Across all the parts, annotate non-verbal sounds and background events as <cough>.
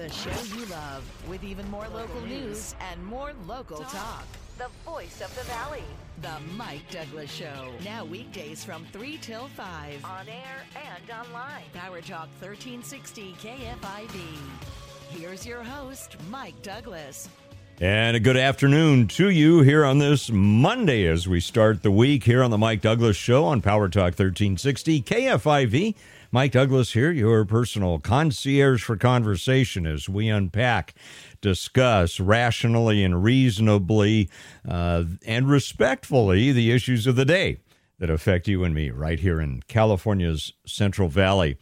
The show you love with even more local news and more local talk. The voice of the valley. The Mike Douglass Show. Now weekdays from 3 till 5. On air and online. Power Talk 1360 KFIV. Here's your host, Mike Douglass. And a good afternoon to you here on this Monday as we start the week here on the Mike Douglass Show on Power Talk 1360 KFIV. Mike Douglass here, your personal concierge for conversation as we unpack, discuss rationally and reasonably uh, and respectfully the issues of the day that affect you and me right here in California's Central Valley.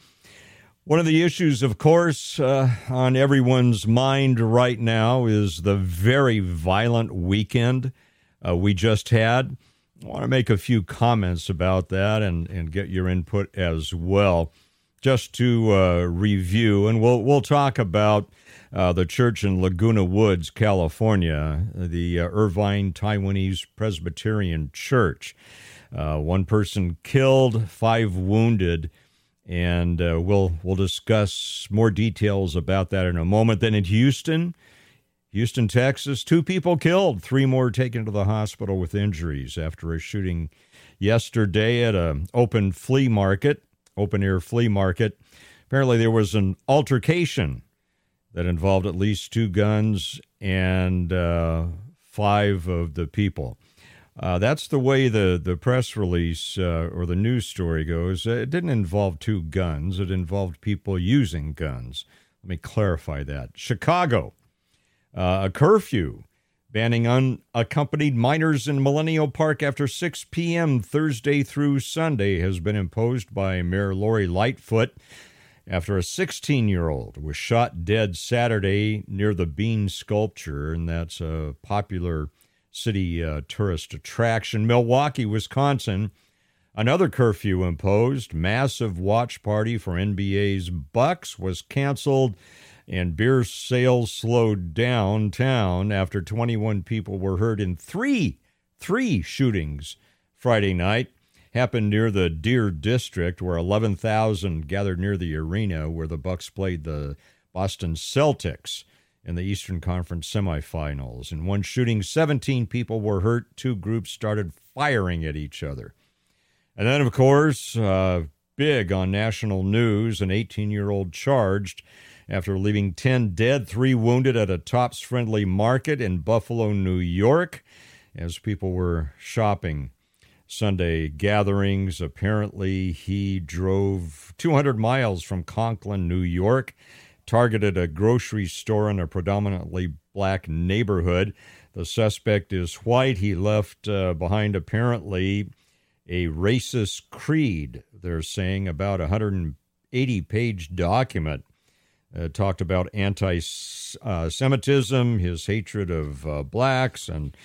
One of the issues, of course, uh, on everyone's mind right now is the very violent weekend uh, we just had. I want to make a few comments about that and, and get your input as well. Just to uh, review, and we'll we'll talk about uh, the church in Laguna Woods, California, the uh, Irvine Taiwanese Presbyterian Church. Uh, one person killed, five wounded, and uh, we'll we'll discuss more details about that in a moment. Then in Houston, Houston, Texas, two people killed, three more taken to the hospital with injuries after a shooting yesterday at an open flea market, open air flea market. Apparently, there was an altercation that involved at least two guns and uh, five of the people. Uh, that's the way the, the press release uh, or the news story goes. It didn't involve two guns, it involved people using guns. Let me clarify that. Chicago uh, a curfew banning unaccompanied minors in Millennium Park after 6 p.m. Thursday through Sunday has been imposed by Mayor Lori Lightfoot after a 16 year old was shot dead Saturday near the Bean Sculpture, and that's a popular city uh, tourist attraction. Milwaukee, Wisconsin. Another curfew imposed. Massive watch party for NBA's Bucks was canceled and beer sales slowed downtown after 21 people were hurt in three three shootings Friday night happened near the Deer District where 11,000 gathered near the arena where the Bucks played the Boston Celtics in the Eastern Conference semifinals. In one shooting, 17 people were hurt. Two groups started firing at each other. And then, of course, uh, big on national news, an 18 year old charged after leaving 10 dead, 3 wounded at a Tops Friendly market in Buffalo, New York, as people were shopping. Sunday gatherings. Apparently, he drove 200 miles from Conklin, New York, targeted a grocery store in a predominantly black neighborhood. The suspect is white. He left uh, behind, apparently, a racist creed, they're saying, about a 180 page document uh, talked about anti Semitism, his hatred of uh, blacks, and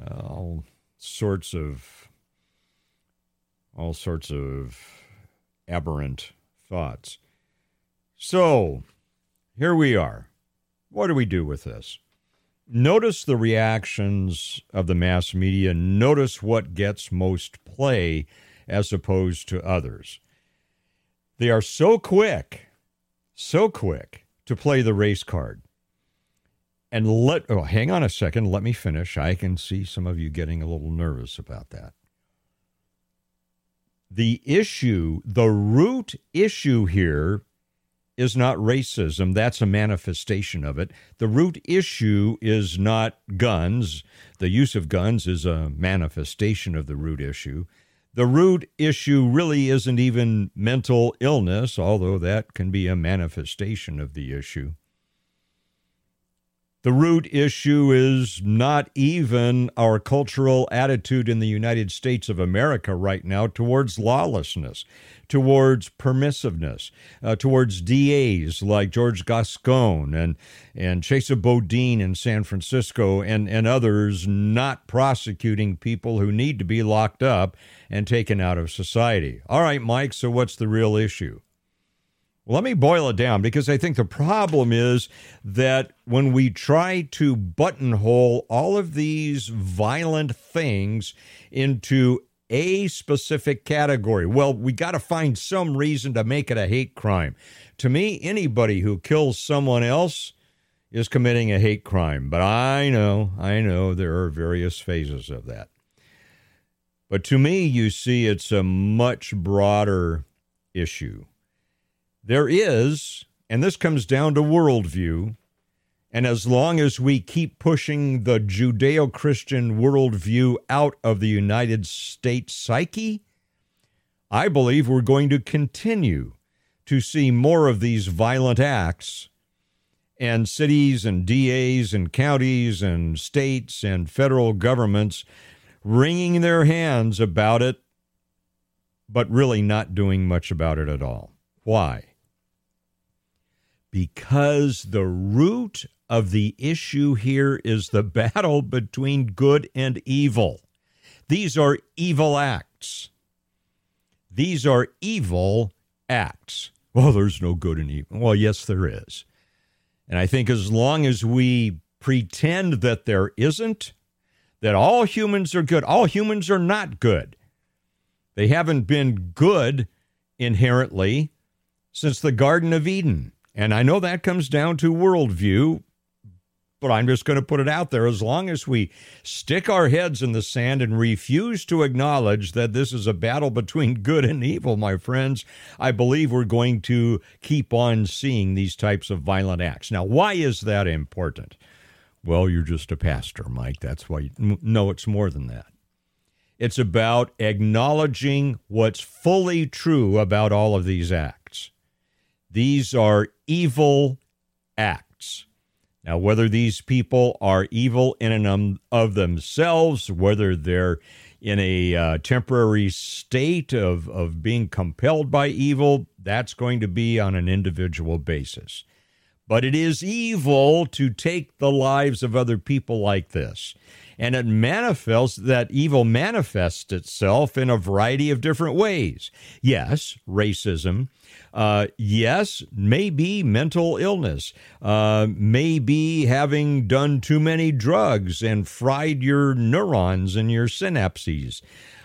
uh, all sorts of all sorts of aberrant thoughts. So here we are. What do we do with this? Notice the reactions of the mass media. Notice what gets most play as opposed to others. They are so quick so quick to play the race card. And let, oh, hang on a second. Let me finish. I can see some of you getting a little nervous about that. The issue, the root issue here is not racism. That's a manifestation of it. The root issue is not guns. The use of guns is a manifestation of the root issue. The root issue really isn't even mental illness, although that can be a manifestation of the issue. The root issue is not even our cultural attitude in the United States of America right now towards lawlessness, towards permissiveness, uh, towards DAs like George Gascon and, and Chesa Boudin in San Francisco and, and others not prosecuting people who need to be locked up and taken out of society. All right, Mike, so what's the real issue? Let me boil it down because I think the problem is that when we try to buttonhole all of these violent things into a specific category. Well, we got to find some reason to make it a hate crime. To me, anybody who kills someone else is committing a hate crime. But I know, I know there are various phases of that. But to me, you see, it's a much broader issue. There is, and this comes down to worldview, and as long as we keep pushing the Judeo Christian worldview out of the United States psyche, I believe we're going to continue to see more of these violent acts and cities and DAs and counties and states and federal governments wringing their hands about it, but really not doing much about it at all. Why? Because the root of the issue here is the battle between good and evil. These are evil acts. These are evil acts. Well, there's no good in evil. Well, yes, there is. And I think as long as we pretend that there isn't, that all humans are good, all humans are not good. They haven't been good inherently since the Garden of Eden. And I know that comes down to worldview, but I'm just going to put it out there. As long as we stick our heads in the sand and refuse to acknowledge that this is a battle between good and evil, my friends, I believe we're going to keep on seeing these types of violent acts. Now, why is that important? Well, you're just a pastor, Mike. That's why you no, it's more than that. It's about acknowledging what's fully true about all of these acts. These are evil acts. Now, whether these people are evil in and of themselves, whether they're in a uh, temporary state of, of being compelled by evil, that's going to be on an individual basis. But it is evil to take the lives of other people like this. And it manifests, that evil manifests itself in a variety of different ways. Yes, racism. Uh, yes, maybe mental illness. Uh, maybe having done too many drugs and fried your neurons and your synapses.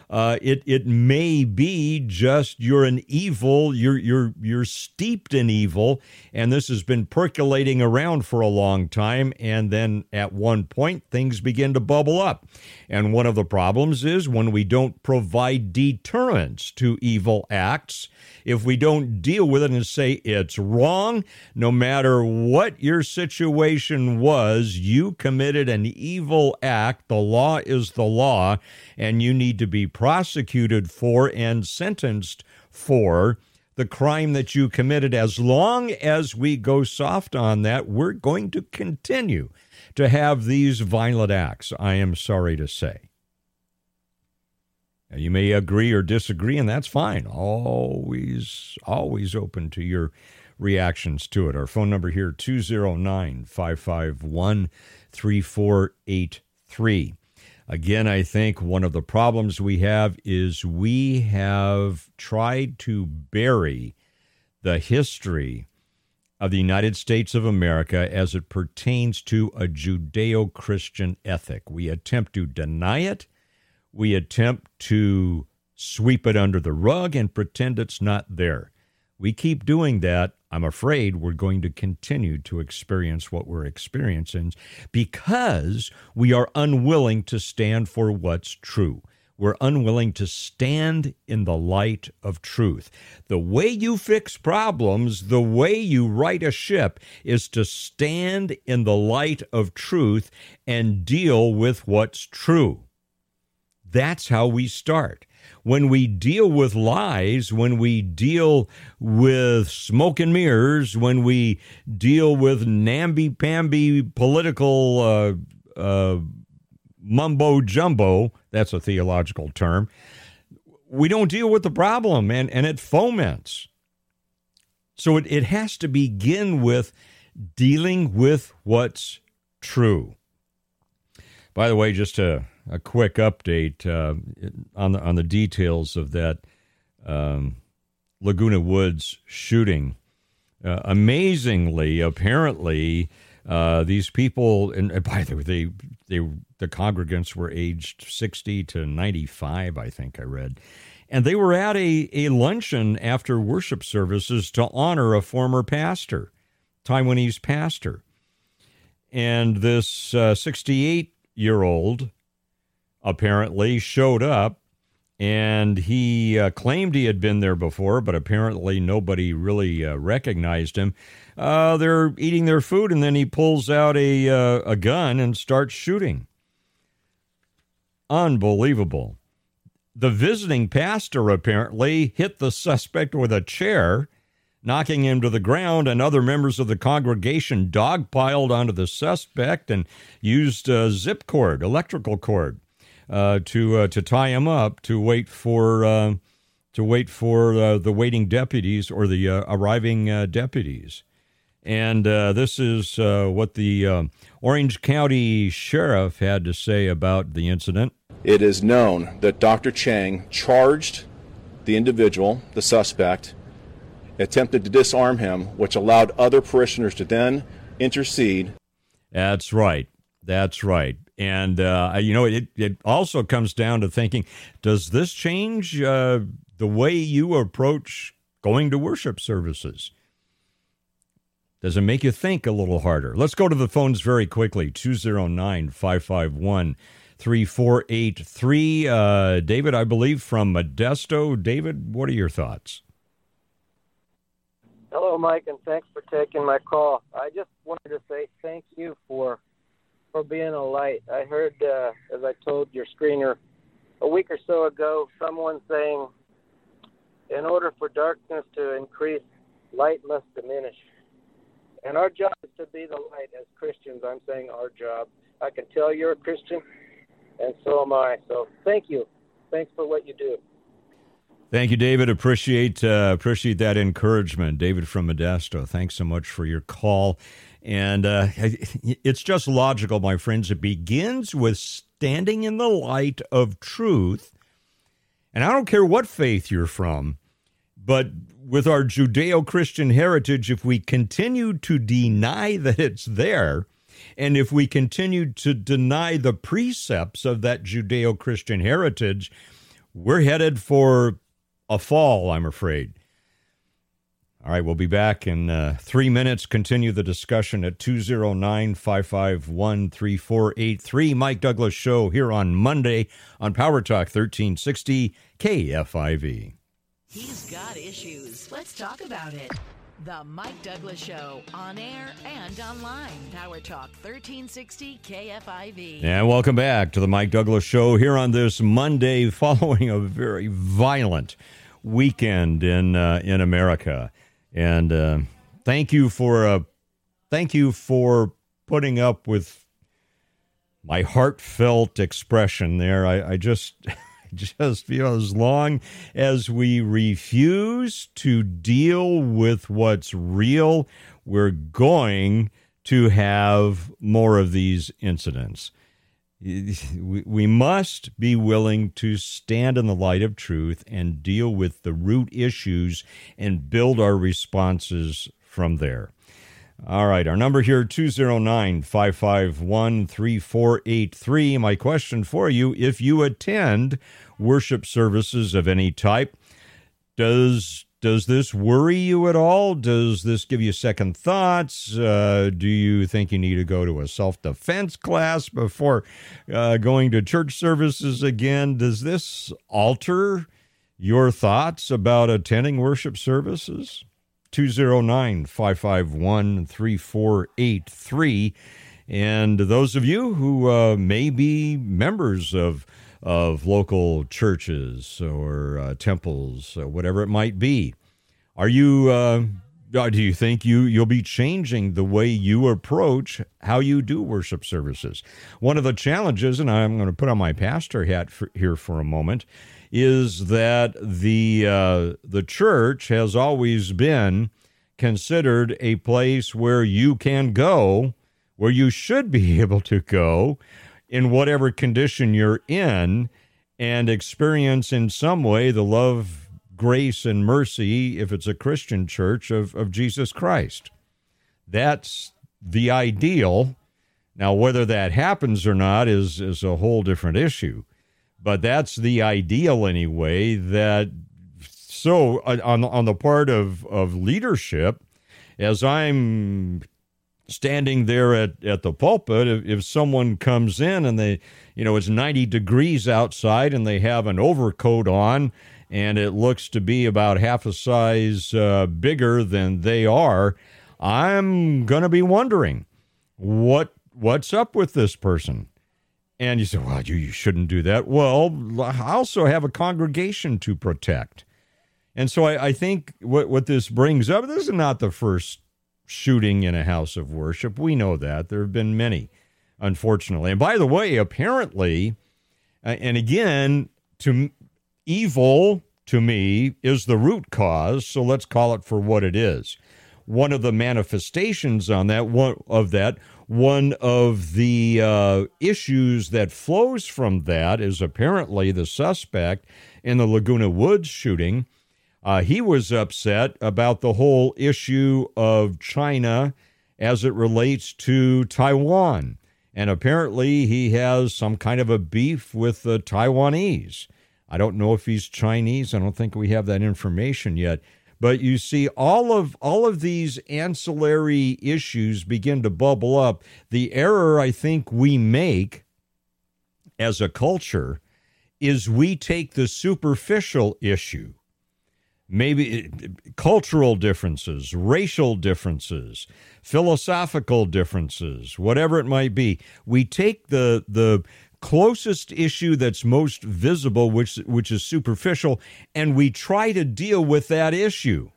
Uh, it it may be just you're an evil, you're you're you're steeped in evil, and this has been percolating around for a long time, and then at one point things begin to bubble up. And one of the problems is when we don't provide deterrence to evil acts, if we don't deal with it and say it's wrong, no matter what your situation was, you committed an evil act. The law is the law, and you need to be prosecuted for and sentenced for the crime that you committed. As long as we go soft on that, we're going to continue to have these violent acts, I am sorry to say. Now, you may agree or disagree, and that's fine. Always, always open to your reactions to it. Our phone number here 209 551 3483. Again, I think one of the problems we have is we have tried to bury the history of the United States of America as it pertains to a Judeo Christian ethic. We attempt to deny it we attempt to sweep it under the rug and pretend it's not there. We keep doing that. I'm afraid we're going to continue to experience what we're experiencing because we are unwilling to stand for what's true. We're unwilling to stand in the light of truth. The way you fix problems, the way you right a ship, is to stand in the light of truth and deal with what's true. That's how we start. When we deal with lies, when we deal with smoke and mirrors, when we deal with namby pamby political uh, uh, mumbo jumbo, that's a theological term, we don't deal with the problem and, and it foments. So it, it has to begin with dealing with what's true. By the way, just to a quick update uh, on the on the details of that um, Laguna Woods shooting. Uh, amazingly, apparently, Uh, these people, and, and by the way, they, they, the congregants were aged 60 to 95, I think I read. And they were at a, a luncheon after worship services to honor a former pastor, Taiwanese pastor. And this 68 uh, year old apparently showed up and he uh, claimed he had been there before, but apparently nobody really uh, recognized him. Uh, they're eating their food, and then he pulls out a uh, a gun and starts shooting. Unbelievable. The visiting pastor apparently hit the suspect with a chair, knocking him to the ground, and other members of the congregation dogpiled onto the suspect and used a zip cord, electrical cord uh, to uh, to tie him up to wait for uh, to wait for uh, the waiting deputies or the uh, arriving uh, deputies. And this is what the Orange County Sheriff had to say about the incident. It is known that Dr. Cheng charged the individual, the suspect, attempted to disarm him, which allowed other parishioners to then intercede. That's right. That's right. And, uh, you know, it, it also comes down to thinking does this change uh, the way you approach going to worship services? Does it make you think a little harder? Let's go to the phones very quickly 209 551 3483. Uh, David, I believe from Modesto. David, what are your thoughts? Hello, Mike, and thanks for taking my call. I just wanted to say thank you for for being a light. I heard, uh, as I told your screener a week or so ago, someone saying, in order for darkness to increase, light must diminish. And our job is to be the light as Christians. I'm saying our job. I can tell you're a Christian, and so am I. So thank you. Thanks for what you do. Thank you, David. Appreciate uh, appreciate that encouragement, David from Modesto. Thanks so much for your call. And uh, it's just logical, my friends. It begins with standing in the light of truth. And I don't care what faith you're from, but with our Judeo Christian heritage, if we continue to deny that it's there, and if we continue to deny the precepts of that Judeo Christian heritage, we're headed for a fall, I'm afraid. All right, we'll be back in uh, three minutes. Continue the discussion at 209 551 3483. Mike Douglass Show here on Monday on Power Talk 1360 KFIV. He's got issues. Let's talk about it. The Mike Douglass Show on air and online. Power Talk 1360 KFIV. And welcome back to the Mike Douglass Show here on this Monday <laughs> following a very violent weekend in uh, in America. And uh, thank you for uh, thank you for putting up with my heartfelt expression there. I, I just <laughs> just feel as long as we refuse to deal with what's real, we're going to have more of these incidents <laughs> we must be willing to stand in the light of truth and deal with the root issues and build our responses from there. All right, our number here 209 551 3483. My question for you if you attend worship services of any type, does does this worry you at all? Does this give you second thoughts? Uh, do you think you need to go to a self defense class before uh, going to church services again? Does this alter your thoughts about attending worship services? 209 551 3483. And those of you who uh, may be members of of local churches or uh, temples, or whatever it might be. Are you? Uh, uh, do you think you you'll be changing the way you approach how you do worship services? One of the challenges, and I'm going to put on my pastor hat for, here for a moment, is that the uh, the church has always been considered a place where you can go, where you should be <laughs> able to go in whatever condition you're in and experience in some way the love, grace, and mercy, if it's a Christian church, of, of Jesus Christ. That's the ideal. Now, whether that happens or not is, is a whole different issue. But that's the ideal anyway. That so uh, on on the part of, of leadership, as I'm standing there at, at the pulpit, if, if someone comes in and they, you know, it's 90 degrees outside and they have an overcoat on and it looks to be about half a size uh, bigger than they are, I'm going to be wondering what what's up with this person. And you say, well, you, you shouldn't do that. Well, I also have a congregation to protect. And so I, I think what, what this brings up, this is not the first shooting in a house of worship. We know that. There have been many, unfortunately. And by the way, apparently, uh, and again, to evil to me is the root cause, so let's call it for what it is. One of the manifestations on that one of that one of the uh, issues that flows from that is apparently the suspect in the Laguna Woods shooting uh, he was upset about the whole issue of China as it relates to Taiwan. And apparently, he has some kind of a beef with the Taiwanese. I don't know if he's Chinese. I don't think we have that information yet. But you see, all of all of these ancillary issues begin to bubble up. The error I think we make as a culture is we take the superficial issue maybe eh, cultural differences, racial differences, philosophical differences, whatever it might be. We take the the closest issue that's most visible which which is superficial and we try to deal with that issue.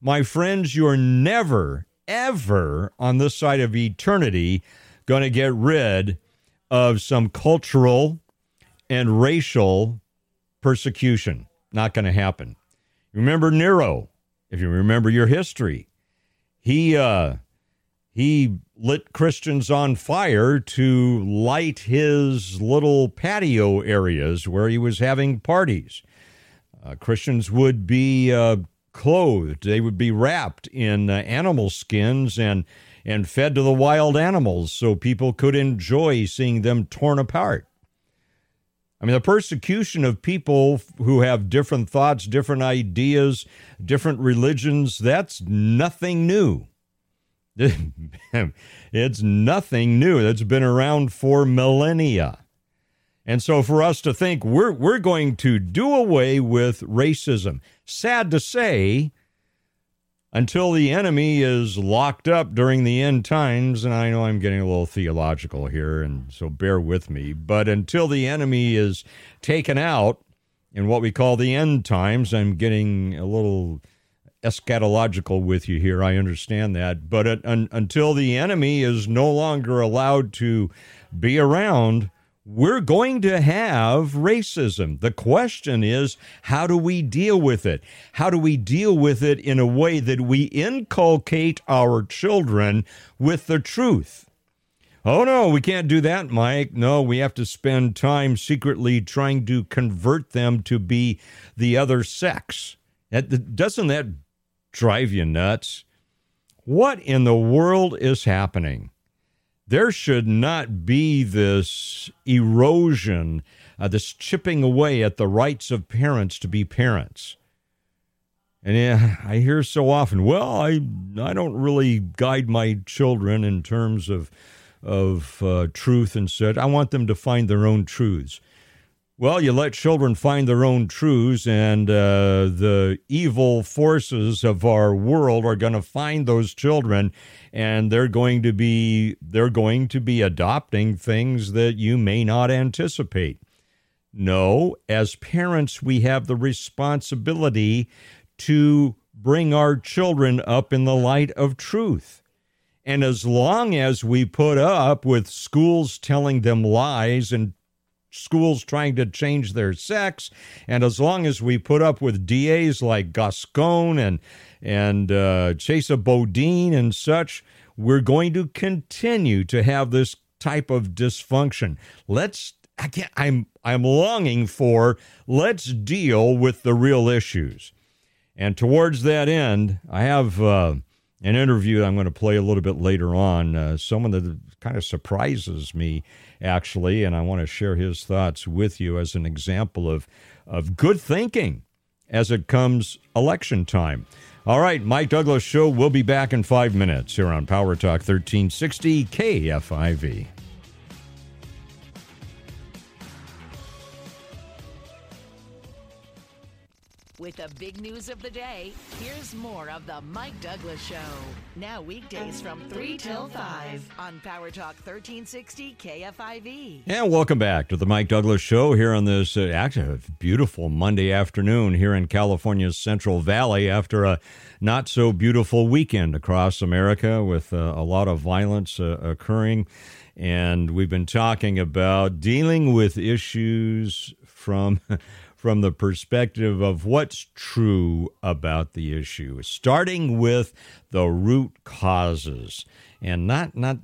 My friends, you're never ever on this side of eternity going to get rid of some cultural and racial persecution. Not going to happen. Remember Nero, if you remember your history. He uh, he lit Christians on fire to light his little patio areas where he was having parties. Uh, Christians would be uh, clothed; they would be wrapped in uh, animal skins and and fed to the wild animals, so people could enjoy seeing them torn apart. I mean, the persecution of people who have different thoughts, different ideas, different religions, that's nothing new. <laughs> it's nothing new. That's been around for millennia. And so for us to think we're, we're going to do away with racism, sad to say, until the enemy is locked up during the end times. And I know I'm getting a little theological here, and so bear with me. But until the enemy is taken out in what we call the end times, I'm getting a little eschatological with you here. I understand that. But until the enemy is no longer allowed to be around, we're going to have racism. The question is, how do we deal with it? How do we deal with it in a way that we inculcate our children with the truth? Oh, no, we can't do that, Mike. No, we have to spend time secretly trying to convert them to be the other sex. Doesn't that drive you nuts? What in the world is happening? There should not be this erosion, uh, this chipping away at the rights of parents to be parents. And I hear so often, well, I I don't really guide my children in terms of of uh, truth and such. I want them to find their own truths. Well, you let children find their own truths, and uh, the evil forces of our world are going to find those children, and they're going to be they're going to be adopting things that you may not anticipate. No, as parents, we have the responsibility to bring our children up in the light of truth. And as long as we put up with schools telling them lies and schools trying to change their sex. And as long as we put up with DAs like Gascon and and uh, Chesa Boudin and such, we're going to continue to have this type of dysfunction. Let's I can't, I'm I'm longing for let's deal with the real issues. And towards that end, I have uh, an interview I'm going to play a little bit later on. Uh, someone that kind of surprises me, actually, and I want to share his thoughts with you as an example of, of good thinking as it comes election time. All right, Mike Douglass Show. We'll be back in five minutes here on Power Talk 1360 KFIV. With the big news of the day, here's more of the Mike Douglass Show. Now weekdays from 3 till 5 on Power Talk 1360 KFIV. And welcome back to the Mike Douglass Show here on this uh, actually beautiful Monday afternoon here in California's Central Valley after a not so beautiful weekend across America with uh, a lot of violence uh, occurring. And we've been talking about dealing with issues from <laughs> from the perspective of what's true about the issue, starting with the root causes and not not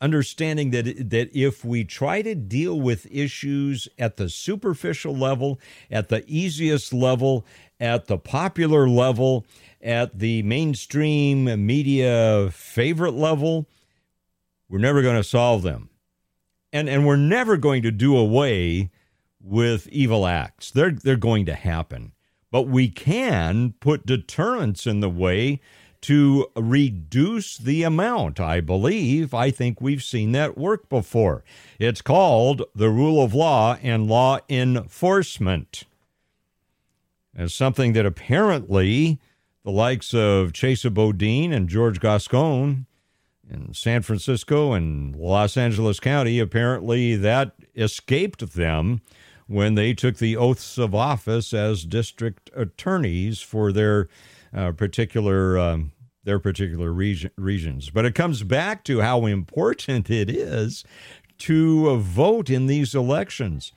understanding that that if we try to deal with issues at the superficial level, at the easiest level, at the popular level, at the mainstream media favorite level, we're never going to solve them. And and we're never going to do away with evil acts. They're they're going to happen. But we can put deterrence in the way to reduce the amount. I believe, I think we've seen that work before. It's called the rule of law and law enforcement. As something that apparently the likes of Chesa Boudin and George Gascon in San Francisco and Los Angeles County, apparently that escaped them when they took the oaths of office as district attorneys for their uh, particular um, their particular region, regions. But it comes back to how important it is to uh, vote in these elections,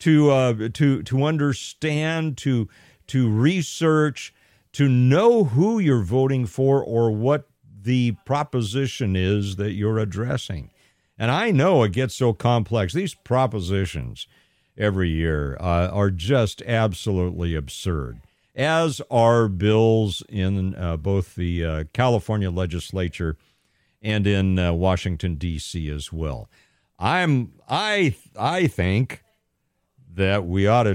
to uh, to to understand, to to research, to know who you're voting for or what the proposition is that you're addressing. And I know it gets so complex. These propositions every year uh, are just absolutely absurd, as are bills in uh, both the uh, California legislature and in uh, Washington D.C. as well. I'm I I think that we ought to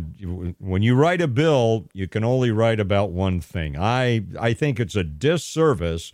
when you write a bill, you can only write about one thing. I I think it's a disservice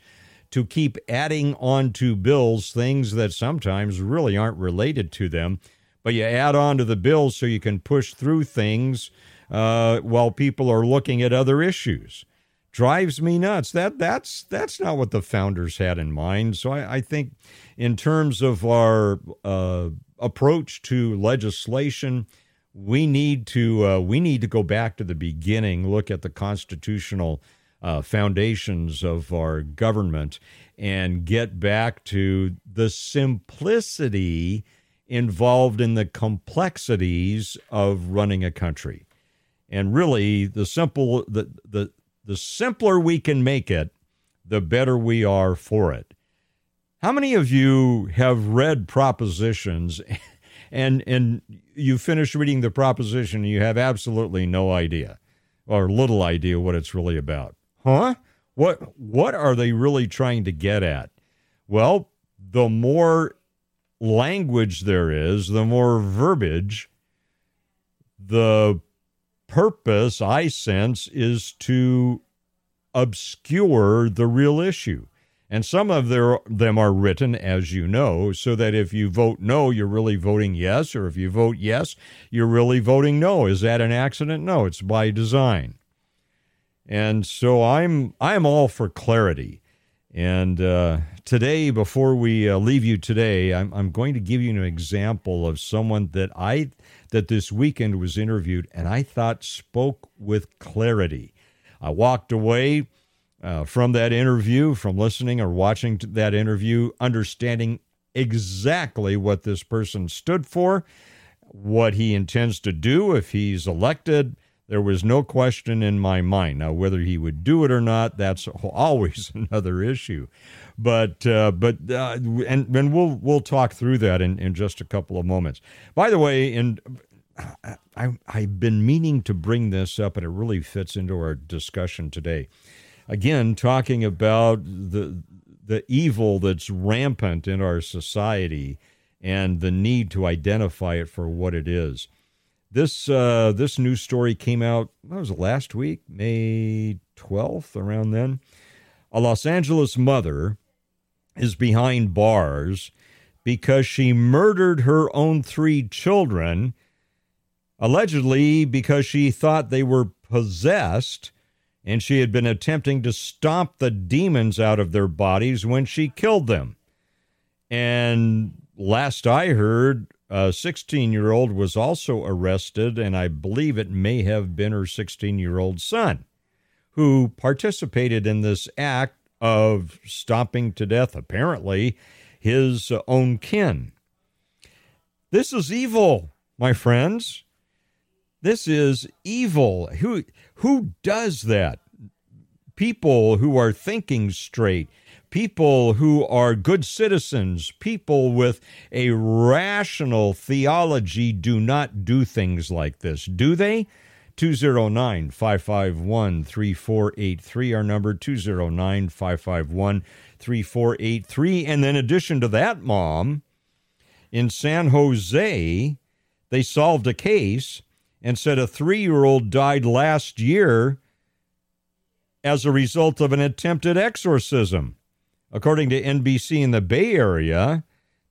to keep adding on to bills things that sometimes really aren't related to them but you add on to the bill so you can push through things uh, while people are looking at other issues. Drives me nuts. That that's that's not what the founders had in mind. So I, I think, in terms of our uh, approach to legislation, we need to uh, we need to go back to the beginning, look at the constitutional uh, foundations of our government, and get back to the simplicity involved in the complexities of running a country. And really, the simple the the the simpler we can make it, the better we are for it. How many of you have read propositions <laughs> and and you finish reading the proposition and you have absolutely no idea or little idea what it's really about? Huh? What what are they really trying to get at? Well, the more language there is, the more verbiage, the purpose, I sense, is to obscure the real issue. And some of their, them are written, as you know, so that if you vote no, you're really voting yes, or if you vote yes, you're really voting no. Is that an accident? No, it's by design. And so I'm I'm all for clarity. And uh, today, before we uh, leave you today, I'm, I'm going to give you an example of someone that I that this weekend was interviewed and I thought spoke with clarity. I walked away uh, from that interview, from listening or watching that interview, understanding exactly what this person stood for, what he intends to do if he's elected, there was no question in my mind. Now, whether he would do it or not, that's <laughs> always another issue. But uh, but uh, and and we'll we'll talk through that in, in just a couple of moments. By the way, and I I've been meaning to bring this up, and it really fits into our discussion today. again, talking about the the evil that's rampant in our society and the need to identify it for what it is. This uh, this news story came out. What was it last week, May twelfth, around then. A Los Angeles mother is behind bars because she murdered her own three children, allegedly because she thought they were possessed and she had been attempting to stomp the demons out of their bodies when she killed them. And last I heard, a 16 year old was also arrested, and I believe it may have been her 16 year old son who participated in this act of stomping to death, apparently, his own kin. This is evil, my friends. This is evil. Who who does that? People who are thinking straight, people who are good citizens, people with a rational theology do not do things like this, do they? 209 551 3483, our number 209 551 3483. And then, addition to that, Mom, in San Jose, they solved a case and said a three year old died last year as a result of an attempted exorcism. According to NBC in the Bay Area,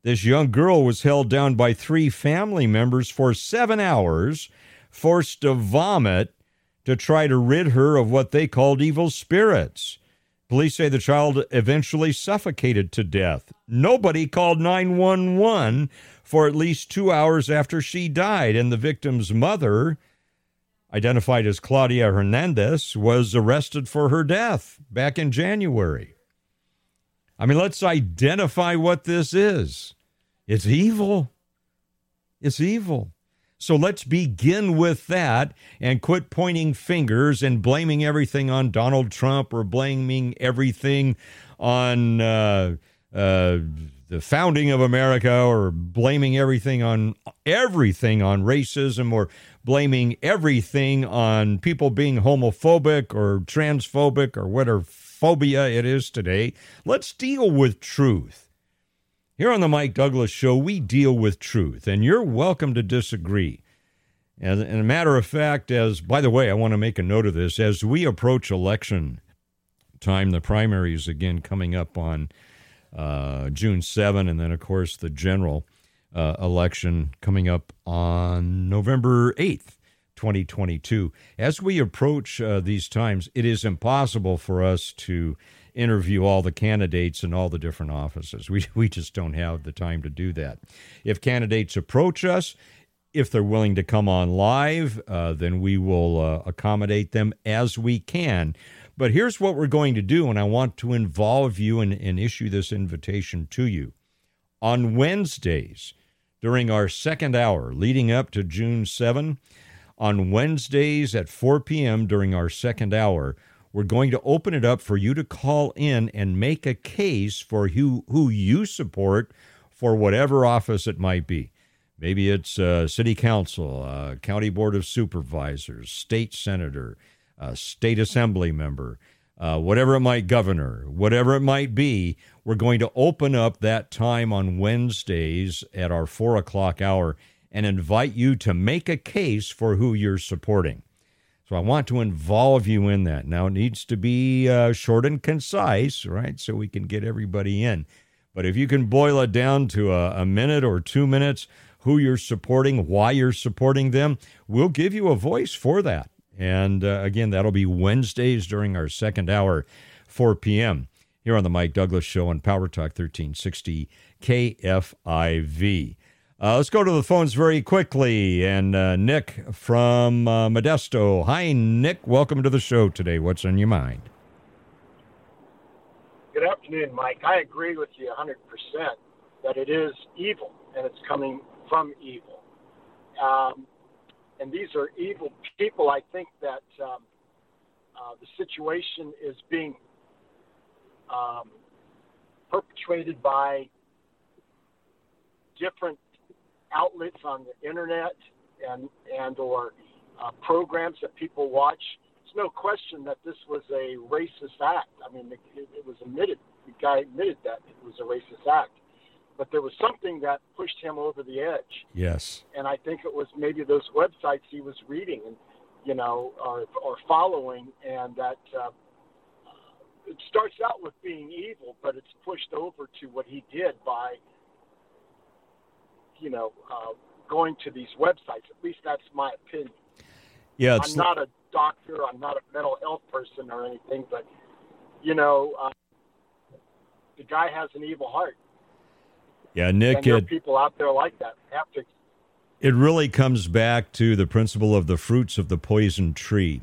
this young girl was held down by three family members for seven hours, forced to vomit to try to rid her of what they called evil spirits. Police say the child eventually suffocated to death. Nobody called 911 for at least two hours after she died. And the victim's mother, identified as Claudia Hernandez, was arrested for her death back in January. I mean, let's identify what this is. It's evil. It's evil. So let's begin with that and quit pointing fingers and blaming everything on Donald Trump or blaming everything on uh, uh, the founding of America or blaming everything on everything on racism or blaming everything on people being homophobic or transphobic or whatever phobia it is today. Let's deal with truth. Here on the Mike Douglass Show, we deal with truth, and you're welcome to disagree. And a matter of fact, as by the way, I want to make a note of this as we approach election time, the primaries again coming up on uh, June 7, and then, of course, the general uh, election coming up on November 8th. 2022. As we approach uh, these times, it is impossible for us to interview all the candidates in all the different offices. We, <laughs> we just don't have the time to do that. If candidates approach us, if they're willing to come on live, uh, then we will uh, accommodate them as we can. But here's what we're going to do, and I want to involve you and, and issue this invitation to you. On Wednesdays, during our second hour leading up to June 7, on Wednesdays at 4 p.m. during our second hour, we're going to open it up for you to call in and make a case for who, who you support for whatever office it might be. Maybe it's uh, city council, uh, county board of supervisors, state senator, a state assembly member, uh, whatever it might, governor, whatever it might be, we're going to open up that time on Wednesdays at our four o'clock hour and invite you to make a case for who you're supporting. So I want to involve you in that. Now it needs to be uh, short and concise, right? So we can get everybody in. But if you can boil it down to a, a minute or two minutes, who you're supporting, why you're supporting them, we'll give you a voice for that. And uh, again, that'll be Wednesdays during our second hour, 4 p.m. here on the Mike Douglass Show on Power Talk 1360 KFIV. Uh, let's go to the phones very quickly. And uh, Nick from uh, Modesto. Hi, Nick. Welcome to the show today. What's on your mind? Good afternoon, Mike. I agree with you 100% that it is evil and it's coming from evil. Um, and these are evil people. I think that um, uh, the situation is being um, perpetrated by different outlets on the internet and and or uh, programs that people watch. It's no question that this was a racist act. I mean, it, it was admitted. The guy admitted that it was a racist act, but there was something that pushed him over the edge. Yes. And I think it was maybe those websites he was reading and you know or or following, and that. Uh, it starts out with being evil, but it's pushed over to what he did by, you know, uh, going to these websites. At least that's my opinion. Yeah, I'm not a doctor. I'm not a mental health person or anything, but you know, uh, the guy has an evil heart. Yeah, Nick. And there are It, people out there like that. Have to. it really comes back to the principle of the fruits of the poison tree.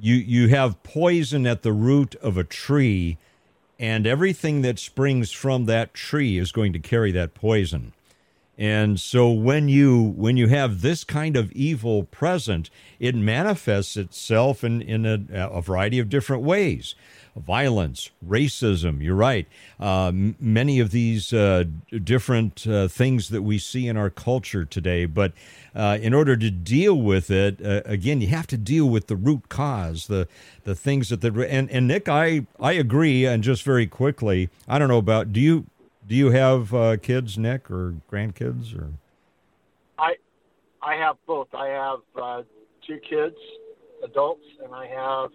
You you have poison at the root of a tree, and everything that springs from that tree is going to carry that poison. And so when you when you have this kind of evil present, it manifests itself in in a, a variety of different ways. Violence, racism. You're right. Uh, many of these uh, different uh, things that we see in our culture today. But uh, in order to deal with it, uh, again, you have to deal with the root cause, the the things that the and and Nick, I I agree. And just very quickly, I don't know about do you do you have uh, kids, Nick, or grandkids, or? I, I have both. I have uh, two kids, adults, and I have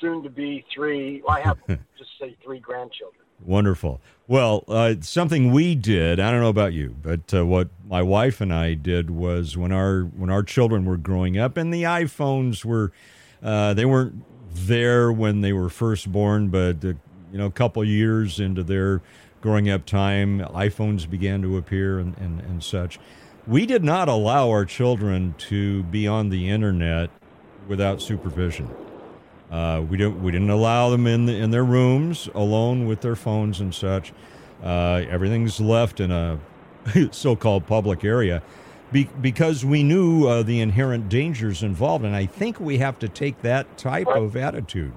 soon to be three. Well, I have <laughs> just say three grandchildren. Wonderful. Well, uh, something we did. I don't know about you, but uh, what my wife and I did was when our when our children were growing up, and the iPhones were uh, they weren't there when they were first born, but uh, you know, a couple years into their growing up time, iPhones began to appear and, and, and such. We did not allow our children to be on the internet without supervision. Uh, we don't. We didn't allow them in the, in their rooms alone with their phones and such. Uh, everything's left in a <laughs> so-called public area be, because we knew uh, the inherent dangers involved, and I think we have to take that type of attitude.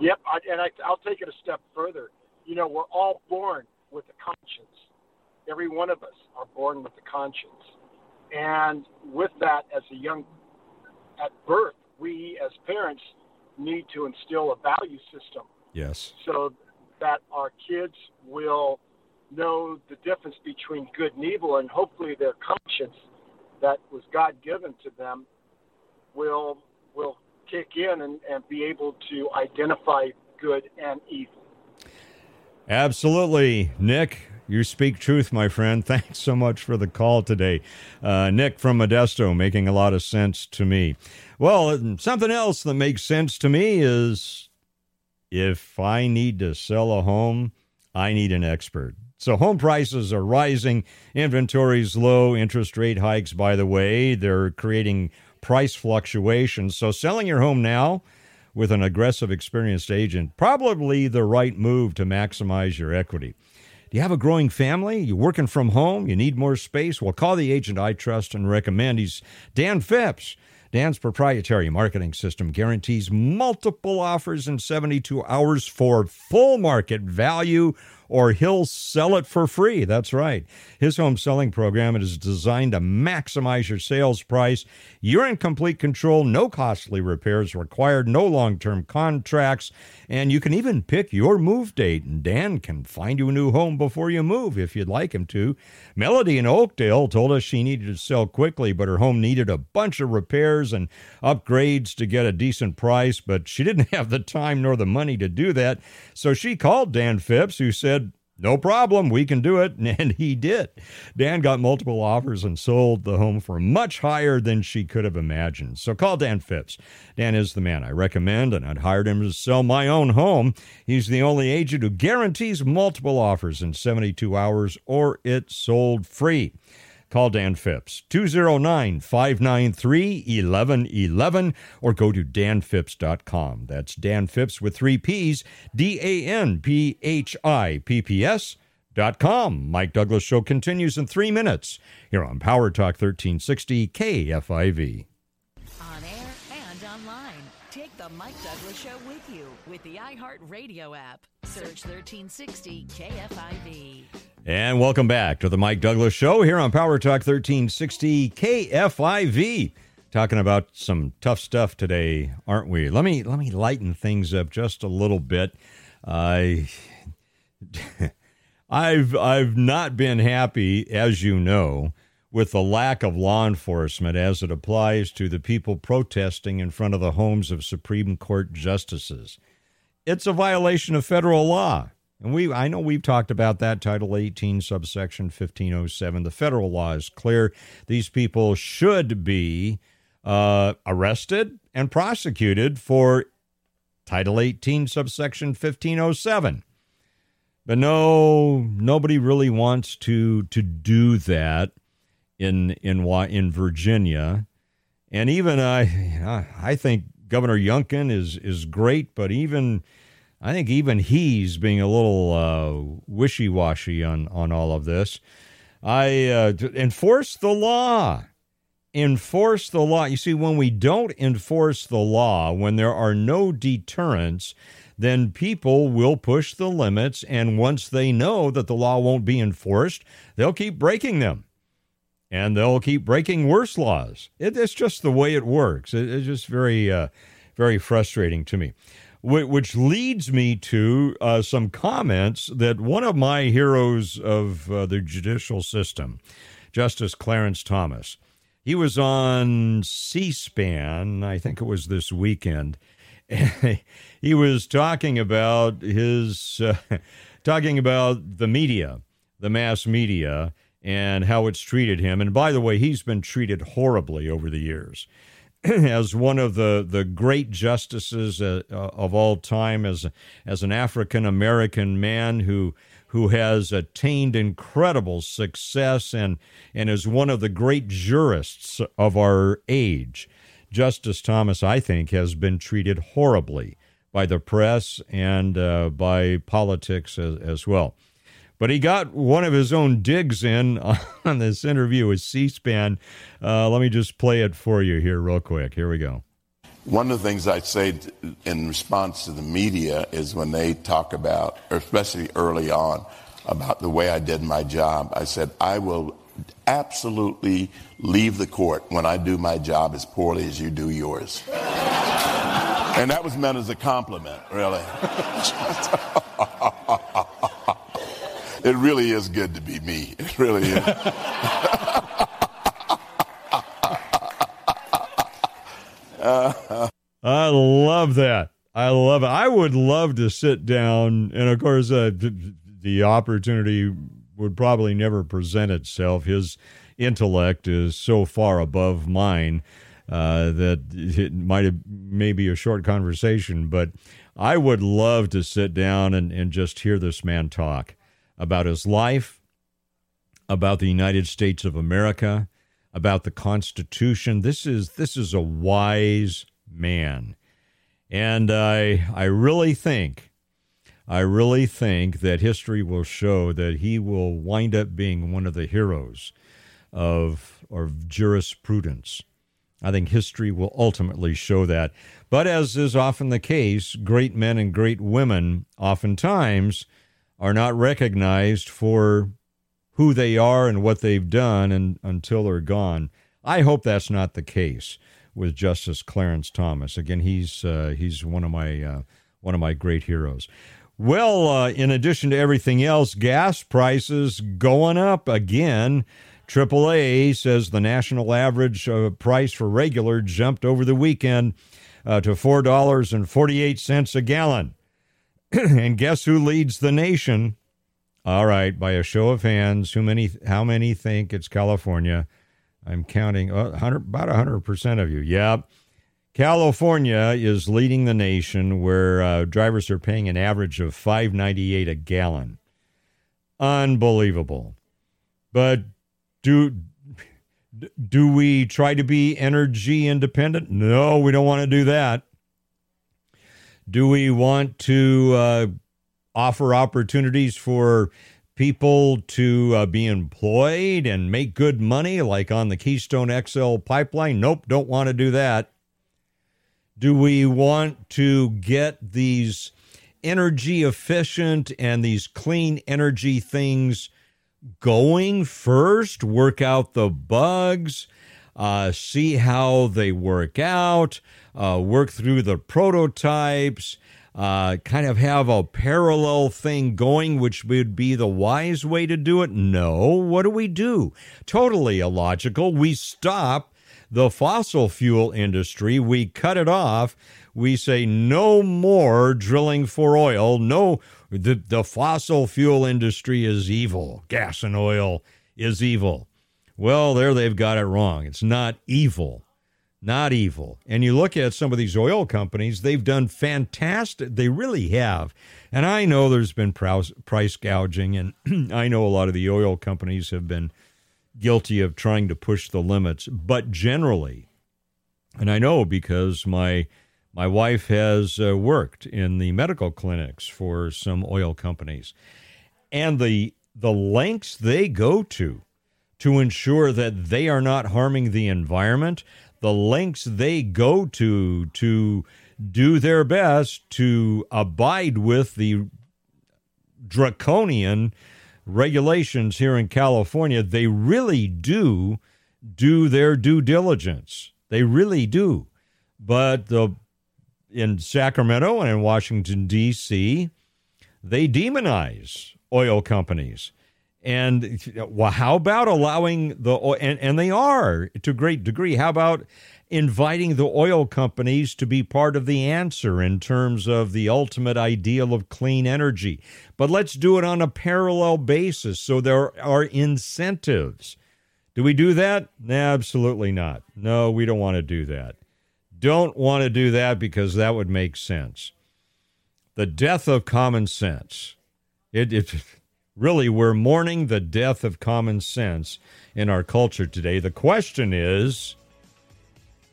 Yep, I, and I, I'll take it a step further. You know, we're all born with a conscience. Every one of us are born with a conscience, and with that, as a young at birth, we as parents need to instill a value system Yes. so that our kids will know the difference between good and evil, and hopefully their conscience that was God given to them will will kick in and, and be able to identify good and evil. Absolutely, Nick. You speak truth, my friend. <laughs> Thanks so much for the call today. Uh, Nick from Modesto, making a lot of sense to me. Well, something else that makes sense to me is if I need to sell a home, I need an expert. So home prices are rising, inventories low, interest rate hikes, by the way, they're creating price fluctuations. So selling your home now with an aggressive, experienced agent, probably the right move to maximize your equity. Do you have a growing family? You're working from home? You need more space? Well, call the agent I trust and recommend. He's Dan Phipps. Dan's proprietary marketing system guarantees multiple offers in 72 hours for full market value, or he'll sell it for free. That's right. His home selling program is designed to maximize your sales price. You're in complete control, no costly repairs required, no long term contracts, and you can even pick your move date. And Dan can find you a new home before you move if you'd like him to. Melody in Oakdale told us she needed to sell quickly, but her home needed a bunch of repairs and upgrades to get a decent price, but she didn't <laughs> have the time nor the money to do that. So she called Dan Phipps, who said, no problem. We can do it. <laughs> And he did. Dan got multiple offers and sold the home for much higher than she could have imagined. So call Dan Phipps. Dan is the man I recommend, and I'd hired him to sell my own home. He's the only agent who guarantees multiple offers in 72 hours or it's sold free. Call Dan Phipps, 209 593 1111, or go to danphipps.com. That's Dan Phipps with three P's, D A N P H I P P S. Dot com. Mike Douglass Show continues in three minutes here on Power Talk 1360 KFIV. On air and online. Take the Mike Douglass Show with you with the iHeartRadio app. Search 1360 KFIV. And welcome back to the Mike Douglass Show here on Power Talk 1360 KFIV. talking about some tough stuff today, aren't we? Let me let me lighten things up just a little bit. I <laughs> I've I've not been happy, as you know, with the lack of law enforcement as it applies to the people protesting in front of the homes of Supreme Court justices. It's a violation of federal law. And we I know we've talked about that Title 18 subsection 1507. The federal law is clear. These people should be uh, arrested and prosecuted for Title 18 subsection 1507. But no, nobody really wants to to do that in in in Virginia, and even I I think Governor Youngkin is is great, but even I think even he's being a little uh, wishy washy on on all of this. I uh, enforce the law. Enforce the law. You see, when we don't enforce the law, when there are no deterrents, then people will push the limits. And once they know that the law won't be enforced, they'll keep breaking them and they'll keep breaking worse laws. It, it's just the way it works. It, it's just very, uh, very frustrating to me. Which leads me to uh, some comments that one of my heroes of uh, the judicial system, Justice Clarence Thomas, he was on C SPAN, I think it was this weekend. <laughs> he was talking about his, uh, <laughs> talking about the media, the mass media, and how it's treated him. And by the way, he's been treated horribly over the years. <clears throat> as one of the, the great justices uh, uh, of all time, as, as an African American man who, who has attained incredible success and, and is one of the great jurists of our age. Justice Thomas, I think, has been treated horribly by the press and uh, by politics as, as well. But he got one of his own digs in <laughs> on this interview with C SPAN. Uh, let me just play it for you here, real quick. Here we go. One of the things I say in response to the media is when they talk about, or especially early on, about the way I did my job, I said, I will absolutely leave the court when I do my job as poorly as you do yours. <laughs> and that was meant as a compliment, really. <laughs> It really is good to be me. It really is. <laughs> I love that. I love it. I would love to sit down, and of course, uh, the opportunity would probably never present itself. His intellect is so far above mine uh, that it might have maybe a short conversation, but I would love to sit down and, and just hear this man talk about his life, about the United States of America, about the Constitution. This is this is a wise man, and I I really think I really think that history will show that he will wind up being one of the heroes of of jurisprudence. I think history will ultimately show that. But as is often the case, great men and great women oftentimes are not recognized for who they are and what they've done and, until they're gone. I hope that's not the case with Justice Clarence Thomas. Again, he's uh, he's one of my uh, one of my great heroes. Well, uh, in addition to everything else, gas prices going up again. AAA says the national average uh, price for regular jumped over the weekend uh, to four dollars and forty eight cents a gallon. <clears throat> and guess who leads the nation? All right, by a show of hands, who many? How many think it's California? I'm counting uh, 100, about 100% of you. Yeah. California is leading the nation where uh, drivers are paying an average of 5.98 a gallon. Unbelievable. But do do we try to be energy independent? No, we don't want to do that. Do we want to uh, offer opportunities for people to uh, be employed and make good money, like on the Keystone XL pipeline? Nope, don't want to do that. Do we want to get these energy efficient and these clean energy things going first, work out the bugs? Uh, see how they work out, uh, work through the prototypes, uh, kind of have a parallel thing going, which would be the wise way to do it? No. What do we do? Totally illogical. We stop the fossil fuel industry, we cut it off. We say no more drilling for oil. No, the, the fossil fuel industry is evil. Gas and oil is evil. Well, there they've got it wrong. It's not evil not evil. And you look at some of these oil companies, they've done fantastic. They really have. And I know there's been price gouging, and <clears throat> I know a lot of the oil companies have been guilty of trying to push the limits. But generally, and I know because my my wife has uh, worked in the medical clinics for some oil companies, and the the lengths they go to to ensure that they are not harming the environment, the lengths they go to to do their best to abide with the draconian regulations here in California, they really do do their due diligence. They really do. But the in Sacramento and in Washington D.C., they demonize oil companies. And well, how about allowing the and, and they are to a great degree. How about inviting the oil companies to be part of the answer in terms of the ultimate ideal of clean energy? But let's do it on a parallel basis so there are incentives. Do we do that? absolutely not. No, we don't want to do that. Don't want to do that because that would make sense. The death of common sense. It, it really, we're mourning the death of common sense in our culture today. The question is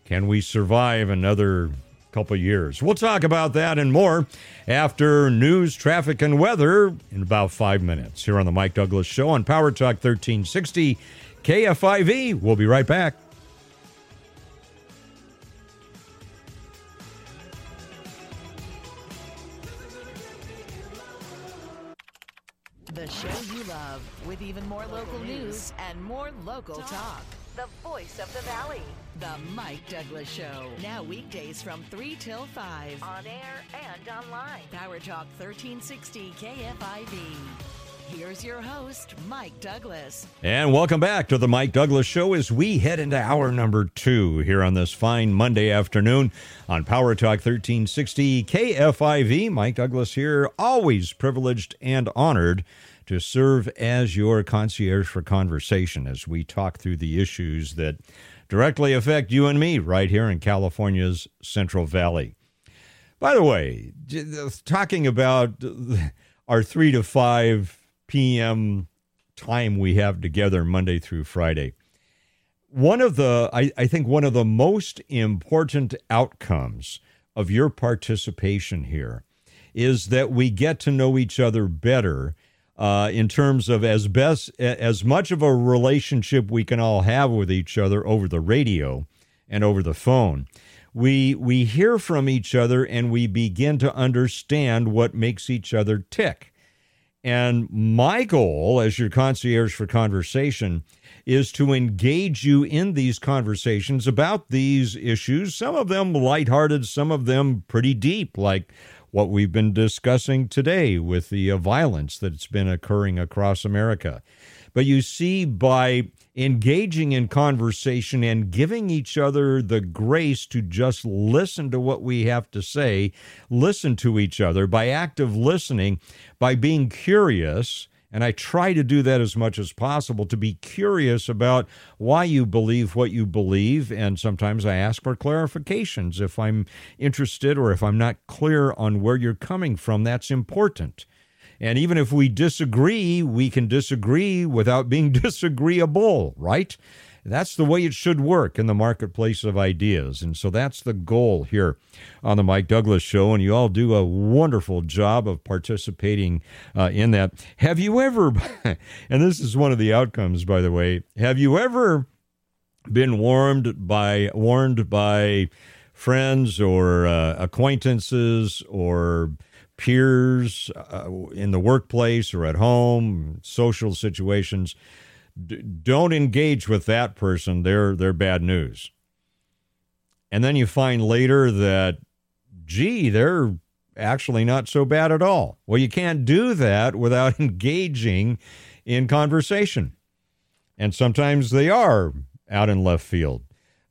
can we survive another couple years? We'll talk about that and more after news, traffic, and weather in about five minutes here on the Mike Douglass Show on Power Talk 1360 KFIV. We'll be right back. Even more local news and more local talk. The voice of the valley. The Mike Douglass Show. Now weekdays from 3 till 5. On air and online. Power Talk 1360 KFIV. Here's your host, Mike Douglass. And welcome back to the Mike Douglass Show as we head into hour number two here on this fine Monday afternoon on Power Talk 1360 KFIV. Mike Douglass here, always privileged and honored to serve as your concierge for conversation as we talk through the issues that directly affect you and me right here in California's Central Valley. By the way, talking about <laughs> our 3 to 5 p.m. time we have together Monday through Friday. One of the, I, I think, one of the most important outcomes of your participation here is that we get to know each other better uh, in terms of as best as much of a relationship we can all have with each other over the radio and over the phone. We we hear from each other and we begin to understand what makes each other tick. And my goal as your concierge for conversation is to engage you in these conversations about these issues, some of them lighthearted, some of them pretty deep, like what we've been discussing today with the uh, violence that's been occurring across America. But you see, by engaging in conversation and giving each other the grace to just listen to what we have to say, listen to each other by active listening, by being curious and I try to do that as much as possible to be curious about why you believe what you believe. And sometimes I ask for clarifications if I'm interested or if I'm not clear on where you're coming from. That's important. And even if we disagree, we can disagree without being <laughs> disagreeable, right? That's the way it should work in the marketplace of ideas. And so that's the goal here on the Mike Douglass Show. And you all do a wonderful job of participating uh, in that. Have you ever, <laughs> and this is one of the outcomes, by the way, have you ever been warned by, warned by friends or uh, acquaintances or peers uh, in the workplace or at home, social situations? D- don't engage with that person. They're they're bad news. And then you find later that, gee, they're actually not so bad at all. Well, you can't do that without <laughs> engaging in conversation. And sometimes they are out in left field.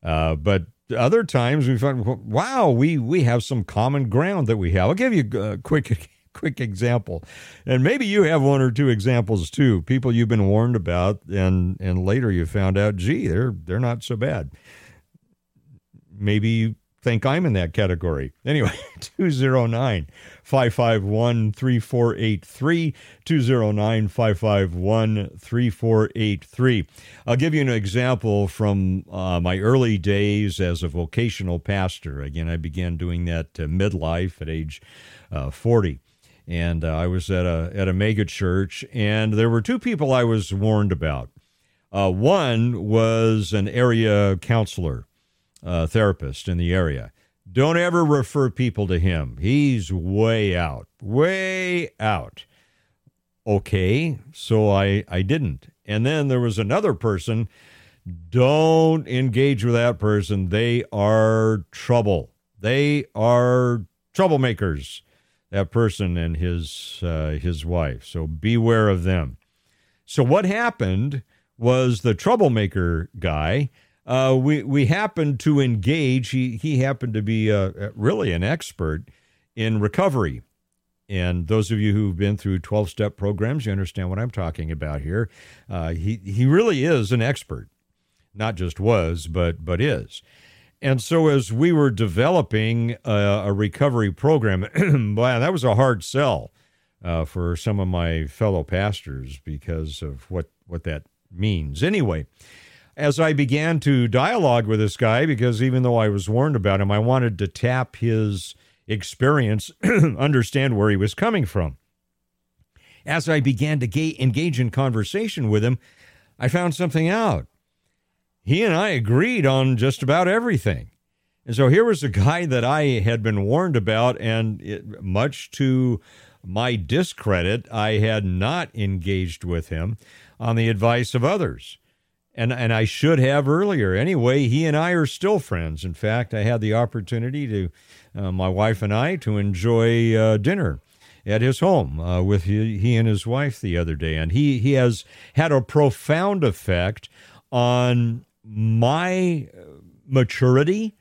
Uh, but other times we find, wow, we, we have some common ground that we have. I'll give you a quick quick example. And maybe you have one or two examples too. People you've been warned about and and later you found out, gee, they're they're not so bad. Maybe you think I'm in that category. Anyway, <laughs> 209 551 3483. 209 551 3483. I'll give you an example from uh, my early days as a vocational pastor. Again, I began doing that uh, midlife at age uh, 40 and uh, I was at a at a mega church, and there were two people I was warned about. Uh, one was an area counselor, uh, therapist in the area. Don't ever refer people to him. He's way out, way out. Okay, so I I didn't. And then there was another person. Don't engage with that person. They are trouble. They are troublemakers that person and his uh, his wife. So beware of them. So what happened was the troublemaker guy. Uh, we we happened to engage. He he happened to be uh, really an expert in recovery. And those of you who've been through 12 step programs, you understand what I'm talking about here. Uh, he, he really is an expert, not just was, but, but is. And so, as we were developing a, a recovery program, <clears throat> wow, that was a hard sell uh, for some of my fellow pastors because of what, what that means. Anyway, as I began to dialogue with this guy, because even though I was warned about him, I wanted to tap his experience, <clears throat> understand where he was coming from. As I began to ga- engage in conversation with him, I found something out he and I agreed on just about everything. And so here was a guy that I had been warned about, and it, much to my discredit, I had not engaged with him on the advice of others. And, and I should have earlier. Anyway, he and I are still friends. In fact, I had the opportunity to, uh, my wife and I, to enjoy uh, dinner at his home uh, with he, he and his wife the other day. And he, he has had a profound effect on my uh, maturity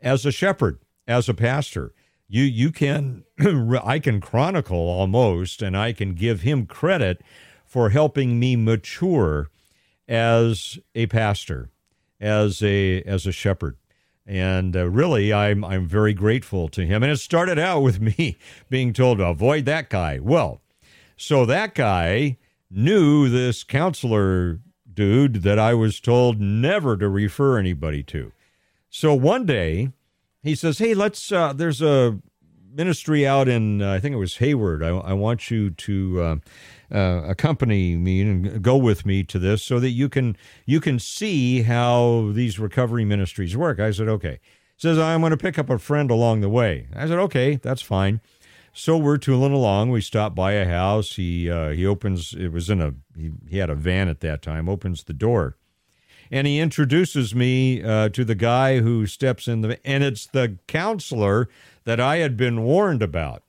as a shepherd, as a pastor. You you can <clears throat> I can chronicle almost and I can give him credit for helping me mature as a pastor, as a as a shepherd. And uh, really, I'm I'm very grateful to him. And it started out with <laughs> me being told to avoid that guy. Well, so that guy knew this counselor dude that I was told never to refer anybody to. So one day he says, Hey, let's, uh, there's a ministry out in, uh, I think it was Hayward. I, I want you to uh, uh, accompany me and go with me to this so that you can, you can see how these recovery ministries work. I said, Okay. Says, I'm going to pick up a friend along the way. I said, Okay, that's fine. So we're tooling along. We stop by a house. He uh, he opens. It was in a he, he had a van at that time. Opens the door, and he introduces me uh, to the guy who steps in the. And it's the counselor that I had been warned about.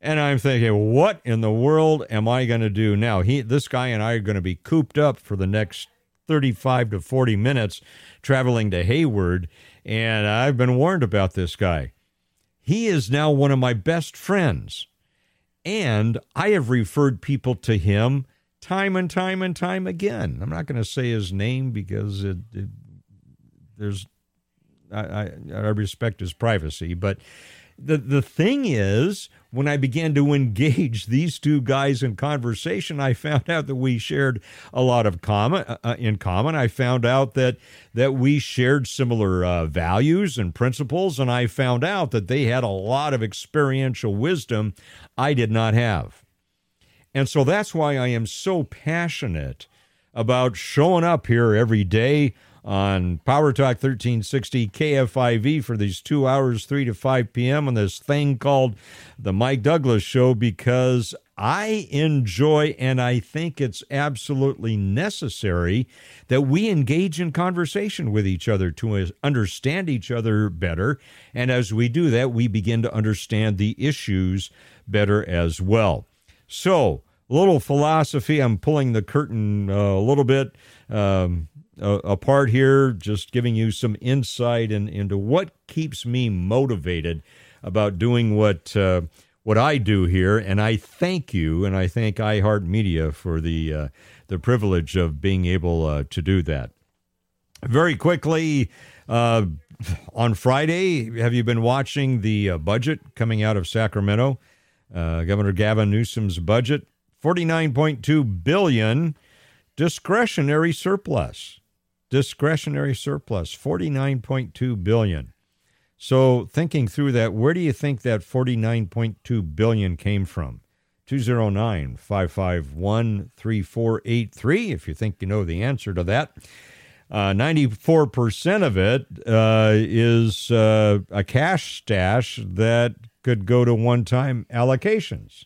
And I'm thinking, what in the world am I going to do now? He, this guy, and I are going to be cooped up for the next 35 to 40 minutes traveling to Hayward. And I've been warned about this guy. He is now one of my best friends. And I have referred people to him time and time and time again. I'm not going to say his name because it, it, there's I, I, I respect his privacy, but the the thing is when I began to engage <laughs> these two guys in conversation, I found out that we shared a lot of common uh, uh, in common. I found out that that we shared similar uh, values and principles, and I found out that they had a lot of experiential wisdom I did not have. And so that's why I am so passionate about showing up here every day on Power Talk 1360 KFIV for these two hours, 3 to 5 p.m. on this thing called The Mike Douglass Show because I enjoy and I think it's absolutely necessary that we engage in conversation with each other to understand each other better. And as we do that, we begin to understand the issues better as well. So, a little philosophy. I'm pulling the curtain uh, a little bit um, uh, part here, just giving you some insight in, into what keeps me motivated about doing what uh, what I do here. And I thank you, and I thank iHeartMedia for the uh, the privilege of being able uh, to do that. Very quickly. Uh, on Friday, have you been watching the budget coming out of Sacramento? Governor Gavin Newsom's budget 49.2 billion discretionary surplus. Discretionary surplus 49.2 billion. So thinking through that, where do you think that 49.2 billion came from? 209-551-3483 if you think you know the answer to that. Uh, 94% of it uh, is uh, a cash stash that could go to one-time allocations.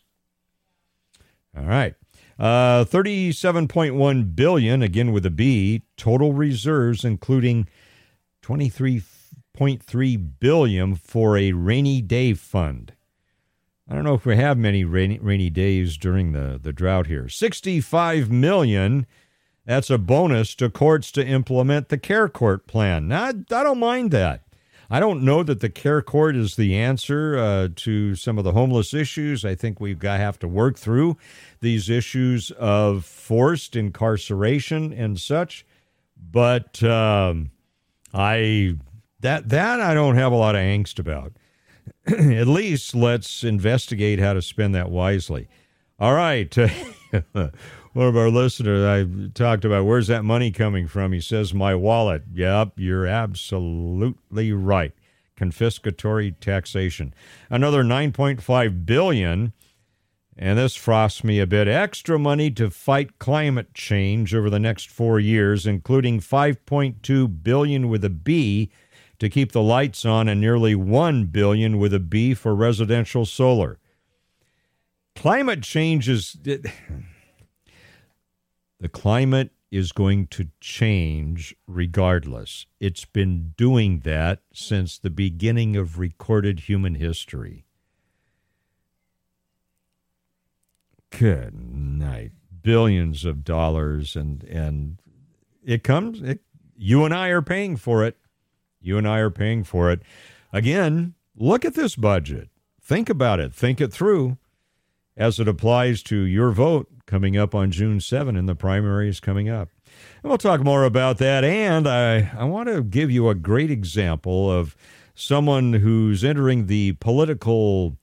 All right. Uh, 37.1 billion again with a B total reserves including 23.3 billion for a rainy day fund. I don't know if we have many rainy, rainy days during the, the drought here. 65 million that's a bonus to courts to implement the care court plan. Now, I, I don't mind that. I don't know that the care court is the answer uh, to some of the homeless issues. I think we've got have to work through these issues of forced incarceration and such. But um, I that that I don't have a lot of angst about. <clears throat> At least let's investigate how to spend that wisely. All right. <laughs> One of our listeners, I talked about where's that money coming from? He says, my wallet. Yep, you're absolutely right. Confiscatory taxation. Another 9.5 billion and this frosts me a bit extra money to fight climate change over the next 4 years including 5.2 billion with a B to keep the lights on and nearly 1 billion with a B for residential solar. Climate change is <sighs> the climate is going to change regardless. It's been doing that since the beginning of recorded human history. Good night. Billions of dollars and and it comes it, you and I are paying for it. You and I are paying for it. Again, look at this budget. Think about it. Think it through as it applies to your vote coming up on June 7 and the primaries coming up. And we'll talk more about that. And I, I want to give you a great example of someone who's entering the political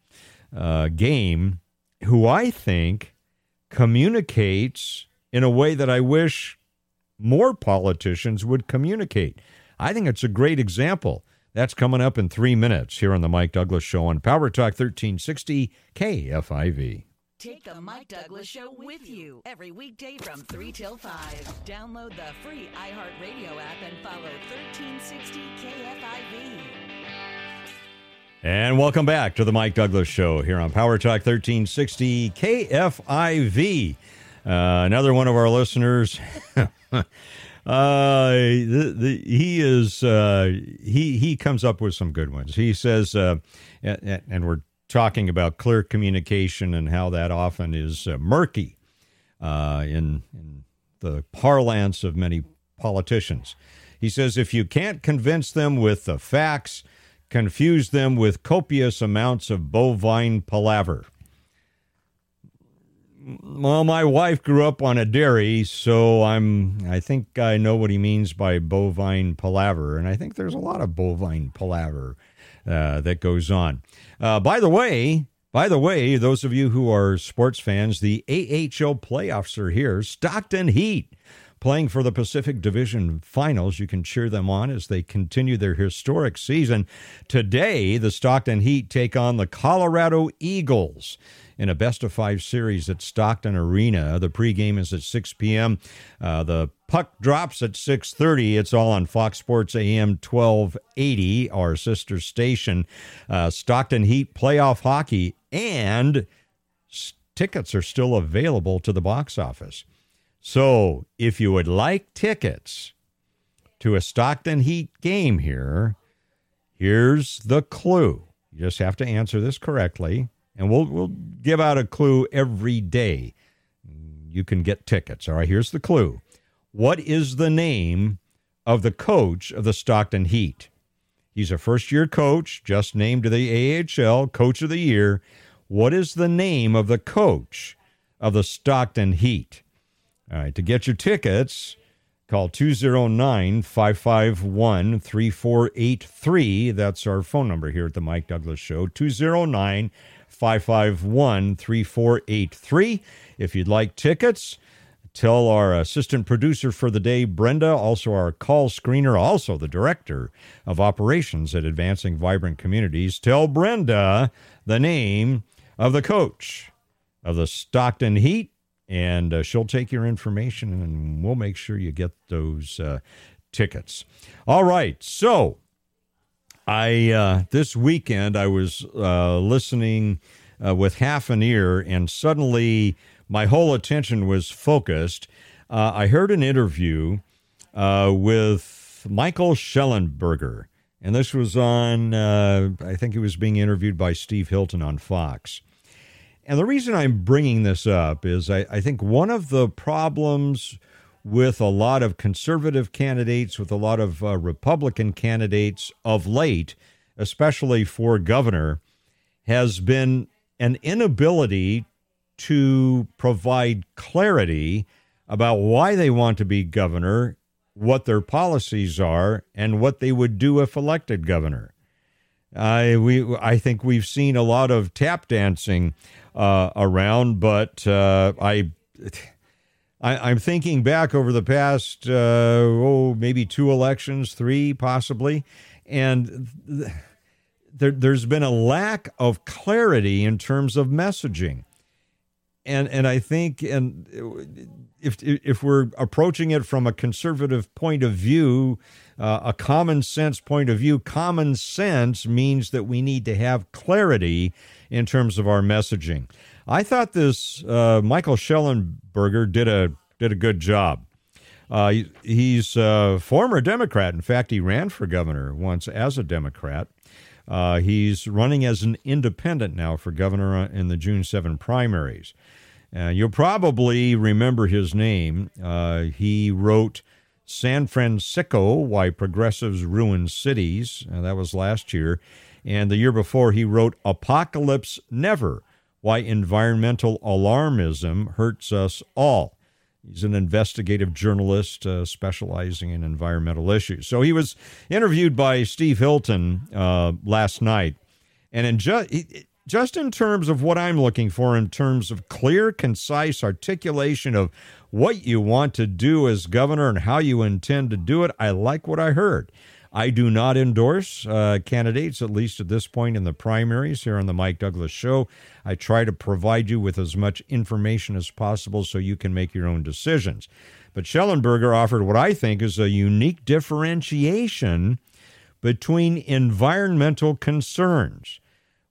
uh, game who I think communicates in a way that I wish more politicians would communicate. I think it's a great example. That's coming up in three minutes here on the Mike Douglass Show on Power Talk 1360 KFIV. Take the Mike Douglass Show with you every weekday from 3 till 5. Download the free iHeartRadio app and follow 1360 KFIV. And welcome back to the Mike Douglass Show here on Power Talk 1360 KFIV. Uh, another one of our listeners. <laughs> uh, the, the, he is uh, he he comes up with some good ones. He says, uh, and, and we're talking about clear communication and how that often is uh, murky uh, in, in the parlance of many politicians. He says if you can't convince them with the facts, confuse them with copious amounts of bovine palaver. Well, my wife grew up on a dairy, so I'm I think I know what he means by bovine palaver, and I think there's a lot of bovine palaver uh, that goes on. Uh, by the way, by the way, those of you who are sports fans, the AHL playoffs are here. Stockton Heat playing for the Pacific Division Finals. You can cheer them on as they continue their historic season. Today, the Stockton Heat take on the Colorado Eagles in a best of five series at Stockton Arena. The pregame is at 6 p.m. Uh, the puck drops at 6.30 it's all on fox sports am 1280 our sister station uh, stockton heat playoff hockey and tickets are still available to the box office. So if you would like tickets to a Stockton Heat game here, here's the clue. You just have to answer this correctly, and we'll we'll give out a clue every day. You can get tickets. All right, here's the clue. What is the name of the coach of the Stockton Heat? He's a first year coach, just named to the AHL Coach of the Year. What is the name of the coach of the Stockton Heat? All right, to get your tickets, call 209 551 3483. That's our phone number here at the Mike Douglass Show 209 551 3483. If you'd like tickets, tell our assistant producer for the day, Brenda, also our call screener, also the director of operations at Advancing Vibrant Communities, tell Brenda the name of the coach of the Stockton Heat and uh, she'll take your information and we'll make sure you get those uh, tickets. All right, so I uh, this weekend I was uh, listening uh, with half an ear, and suddenly my whole attention was focused. Uh, I heard an interview with Michael Shellenberger, And this was on, I think he was being interviewed by Steve Hilton on Fox. And the reason I'm bringing this up is I, I, think one of the problems with a lot of conservative candidates, with a lot of uh, Republican candidates of late, especially for governor, has been an inability to provide clarity about why they want to be governor, what their policies are, and what they would do if elected governor. I we I think we've seen a lot of tap dancing uh, around, but uh, I, I am thinking back over the past uh, oh maybe two elections, three possibly, and th- there, there's been a lack of clarity in terms of messaging, and and I think and if if we're approaching it from a conservative point of view uh, a common sense point of view, common sense means that we need to have clarity in terms of our messaging. I thought this uh, Michael Shellenberger did a did a good job. Uh, he's a former Democrat. In fact, he ran for governor once as a Democrat. Uh, he's running as an independent now for governor in the June 7 primaries. Uh, you'll probably remember his name. Uh, he wrote San Francisco, Why Progressives Ruin Cities. Uh, that was last year. And the year before, he wrote Apocalypse Never Why Environmental Alarmism Hurts Us All. He's an investigative journalist uh, specializing in environmental issues. So he was interviewed by Steve Hilton uh, last night. And in ju- just in terms of what I'm looking for, in terms of clear, concise articulation of what you want to do as governor and how you intend to do it. I like what I heard. I do not endorse uh, candidates, at least at this point in the primaries here on the Mike Douglass Show. I try to provide you with as much information as possible so you can make your own decisions. But Shellenberger offered what I think is a unique differentiation between environmental concerns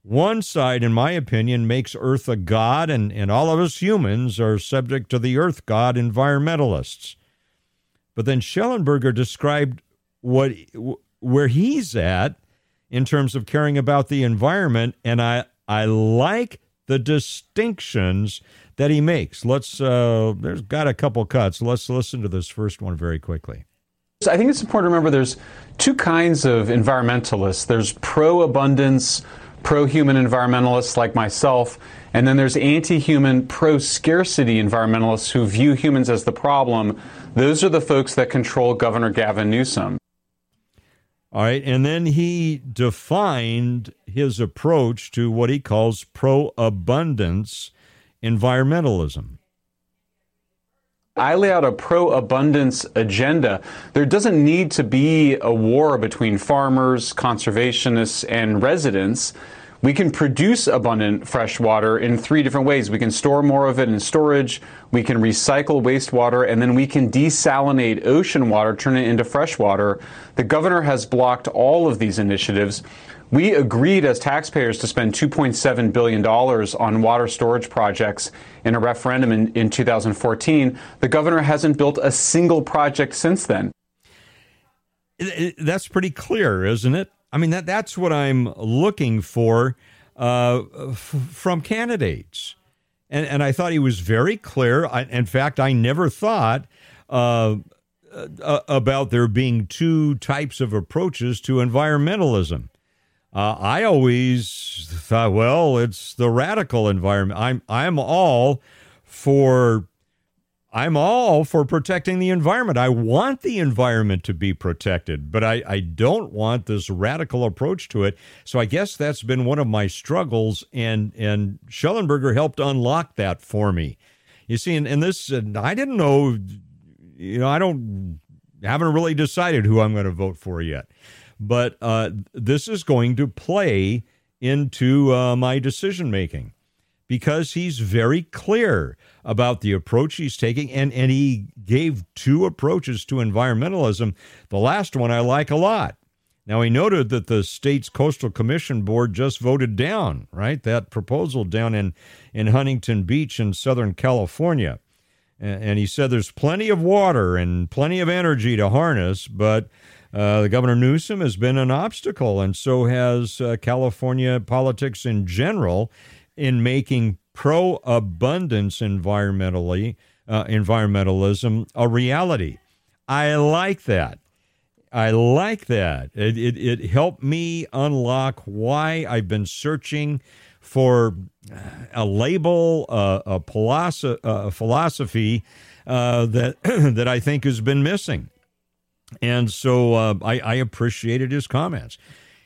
one side, in my opinion, makes Earth a god, and, and all of us humans are subject to the Earth god environmentalists. But then Shellenberger described what where he's at in terms of caring about the environment, and I I like the distinctions that he makes. Let's uh, there's got a couple cuts. Let's listen to this first one very quickly. I think it's important to remember there's two kinds of environmentalists. There's pro abundance pro human environmentalists like myself, and then there's anti human, pro scarcity environmentalists who view humans as the problem. Those are the folks that control Governor Gavin Newsom. All right. And then he defined his approach to what he calls pro abundance environmentalism. I lay out a pro abundance agenda. There doesn't need to be a war between farmers, conservationists, and residents. We can produce abundant fresh water in three different ways. We can store more of it in storage, we can recycle wastewater, and then we can desalinate ocean water, turn it into fresh water. The governor has blocked all of these initiatives. We agreed as taxpayers to spend $2.7 billion on water storage projects in a referendum in, in 2014. The governor hasn't built a single project since then. That's pretty clear, isn't it? I mean, that, that's what I'm looking for uh, f- from candidates. And, and I thought he was very clear. I, in fact, I never thought uh, uh, about there being two types of approaches to environmentalism. Uh, I always thought, well, it's the radical environment. I'm I'm all for I'm all for protecting the environment. I want the environment to be protected, but I, I don't want this radical approach to it. So I guess that's been one of my struggles, and and Shellenberger helped unlock that for me. You see, and, and this, I didn't know, you know, I don't, haven't really decided who I'm going to vote for yet, but uh, this is going to play into uh, my decision making because he's very clear about the approach he's taking. And, and he gave two approaches to environmentalism. The last one I like a lot. Now, he noted that the state's Coastal Commission Board just voted down, right, that proposal down in, in Huntington Beach in Southern California. And he said there's plenty of water and plenty of energy to harness, but uh, the Governor Newsom has been an obstacle, and so has uh, California politics in general in making pro abundance environmentally uh, environmentalism a reality. I like that. I like that. It, it, it helped me unlock why I've been searching for a label, uh, a, philosophy, a philosophy uh, that <clears throat> that I think has been missing. And so uh, I, I appreciated his comments.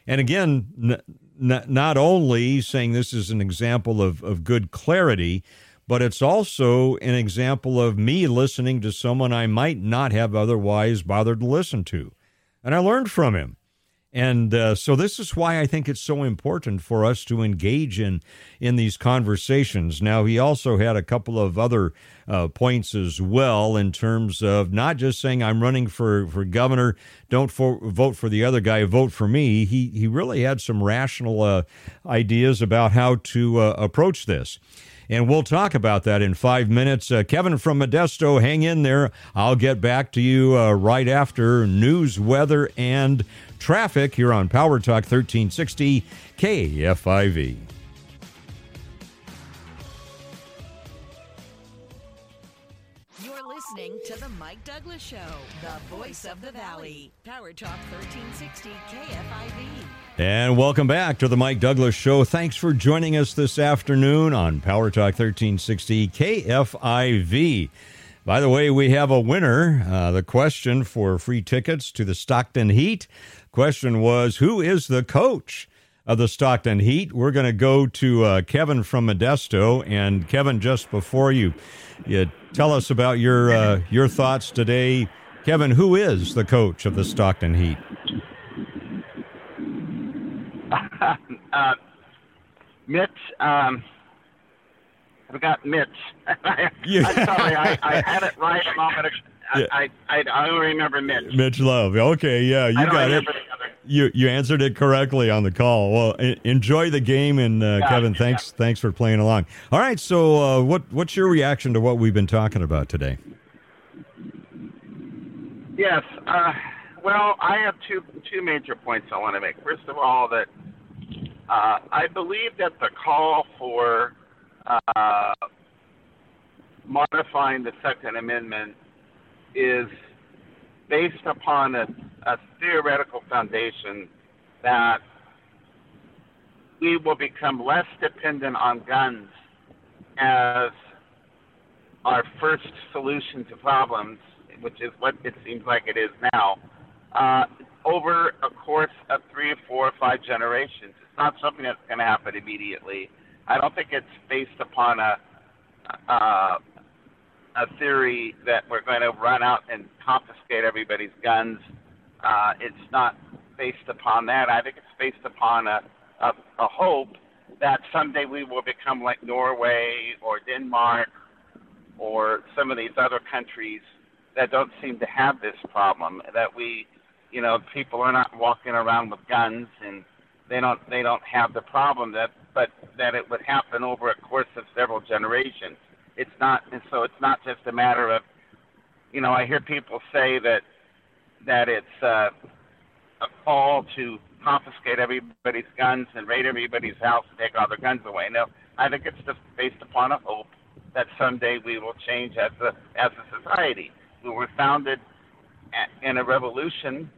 And again, not, not only saying this is an example of, of good clarity, but it's also an example of me listening to someone I might not have otherwise bothered to listen to. And I learned from him. And uh, so this is why I think it's so important for us to engage in in these conversations. Now, he also had a couple of other uh, points as well in terms of not just saying I'm running for, for governor, don't for, vote for the other guy, vote for me. He he really had some rational uh, ideas about how to uh, approach this. And we'll talk about that in five minutes. Uh, Kevin from Modesto, hang in there. I'll get back to you uh, right after news, weather, and traffic here on Power Talk 1360 KFIV. You're listening to The Mike Douglass Show, the voice of the Valley. Power Talk 1360 KFIV. And welcome back to the Mike Douglass Show. Thanks for joining us this afternoon on Power Talk 1360 KFIV. By the way, we have a winner. Uh, the question for free tickets to the Stockton Heat Question was Who is the coach of the Stockton Heat? We're going to go to uh, Kevin from Modesto. And Kevin, just before you, you tell us about your, uh, your thoughts today. Kevin, who is the coach of the Stockton Heat? <laughs> uh, Mitch. Um, I've got Mitch. I, <laughs> Yeah. I'm sorry, I, I had it right a moment ago. Yeah. I, I, I only remember Mitch. Mitch Love. Okay, yeah, you got it. You you answered it correctly on the call. Well, enjoy the game, and uh, Yeah, Kevin, thanks thanks for playing along. All right, so uh, what what's your reaction to what we've been talking about today? Yes. Uh, well, I have two two major points I want to make. First of all, that uh, I believe that the call for uh, modifying the Second Amendment is based upon a, a theoretical foundation that we will become less dependent on guns as our first solution to problems, which is what it seems like it is now, uh, over a course of three, four, five generations. It's not something that's going to happen immediately. I don't think it's based upon a uh, a theory that we're going to run out and confiscate everybody's guns. Uh, it's not based upon that. I think it's based upon a, a, a hope that someday we will become like Norway or Denmark or some of these other countries that don't seem to have this problem. That we, you know, people are not walking around with guns and they don't they don't have the problem that but that it would happen over a course of several generations. It's not and so it's not just a matter of you know I hear people say that that it's uh, a call to confiscate everybody's guns and raid everybody's house and take all their guns away. No, I think it's just based upon a hope that someday we will change as a as a society. We were founded in a revolution.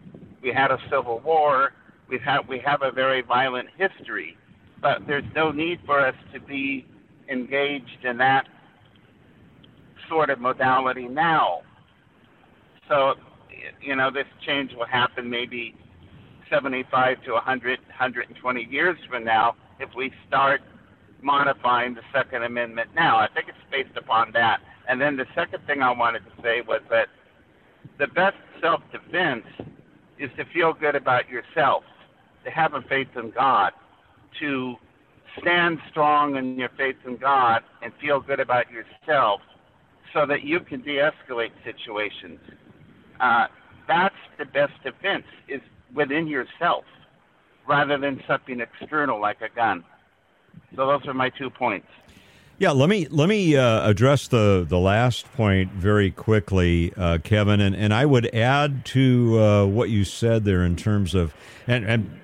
We had a civil war. We have we have a very violent history, but there's no need for us to be engaged in that sort of modality now. So, you know, this change will happen maybe 75 to 100, 120 years from now if we start modifying the Second Amendment now. I think it's based upon that. And then the second thing I wanted to say was that the best self defense is to feel good about yourself, to have a faith in God, to stand strong in your faith in God and feel good about yourself so that you can de escalate situations. Uh, that's the best defense is within yourself rather than something external like a gun. So those are my two points. Yeah, let me let me uh, address the the last point very quickly, uh, Kevin, and, and I would add to uh, what you said there in terms of and and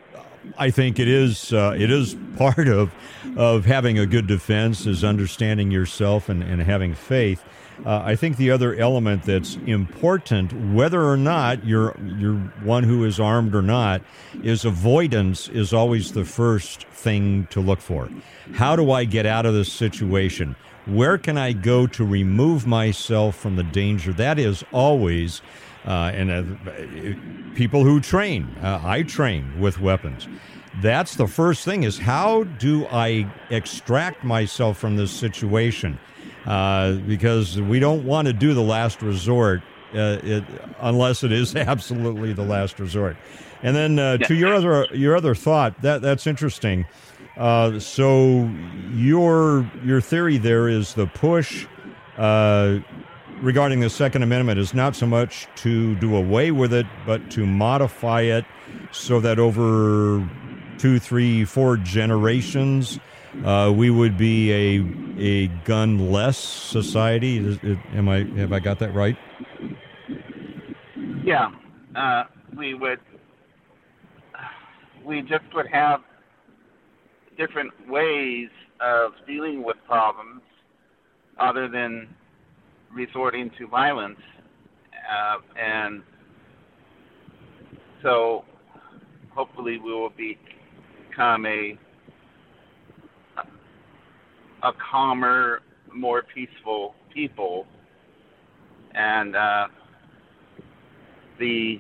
I think it is uh, it is part of of having a good defense is understanding yourself and, and having faith. Uh, I think the other element that's important, whether or not you're you're one who is armed or not, is avoidance is always the first thing to look for. How do I get out of this situation? Where can I go to remove myself from the danger? That is always, uh, and uh, people who train, uh, I train with weapons. That's the first thing: is how do I extract myself from this situation? Uh, because we don't want to do the last resort uh, it, unless it is <laughs> absolutely the last resort. And then uh, to your other your other thought that that's interesting. Uh, so your your theory there is the push uh, regarding the Second Amendment is not so much to do away with it, but to modify it so that over two, three, four generations uh, we would be a a gun less society. Is, is, am I have I got that right? Yeah, uh, we would. We just would have different ways of dealing with problems, other than resorting to violence, uh, and so hopefully we will become a a calmer, more peaceful people, and uh, the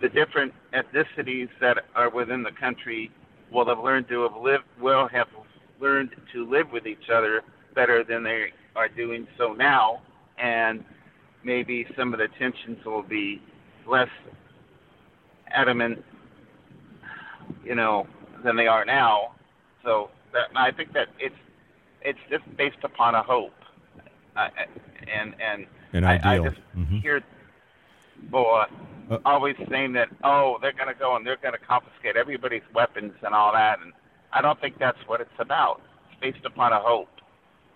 the different ethnicities that are within the country will have learned to have lived will have learned to live with each other better than they are doing so now, and maybe some of the tensions will be less adamant, you know, than they are now. So that I think that it's it's just based upon a hope, uh, and and An I, ideal. I just Mhm. hear boy Uh, always saying that oh they're going to go and they're going to confiscate everybody's weapons and all that, and I don't think that's what it's about. It's based upon a hope.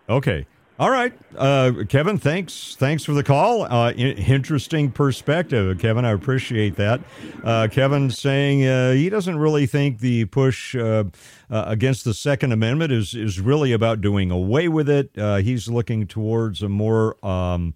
Okay. All right, uh, Kevin. Thanks. Thanks for the call. Uh, interesting perspective, Kevin. I appreciate that. Uh, Kevin saying uh, he doesn't really think the push uh, uh, against the Second Amendment is is really about doing away with it. He's looking towards a more um,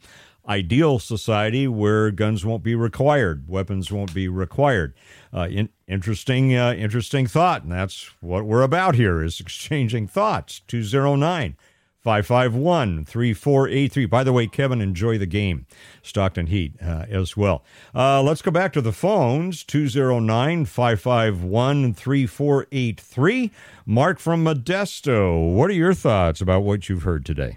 ideal society where guns won't be required, weapons won't be required. Uh, in, interesting, uh, interesting thought, and that's what we're about here: is exchanging thoughts. Two zero nine. 551 3483. By the way, Kevin, enjoy the game. Stockton Heat uh, as well. Uh, let's go back to the phones 209 551 3483. Mark from Modesto. What are your thoughts about what you've heard today?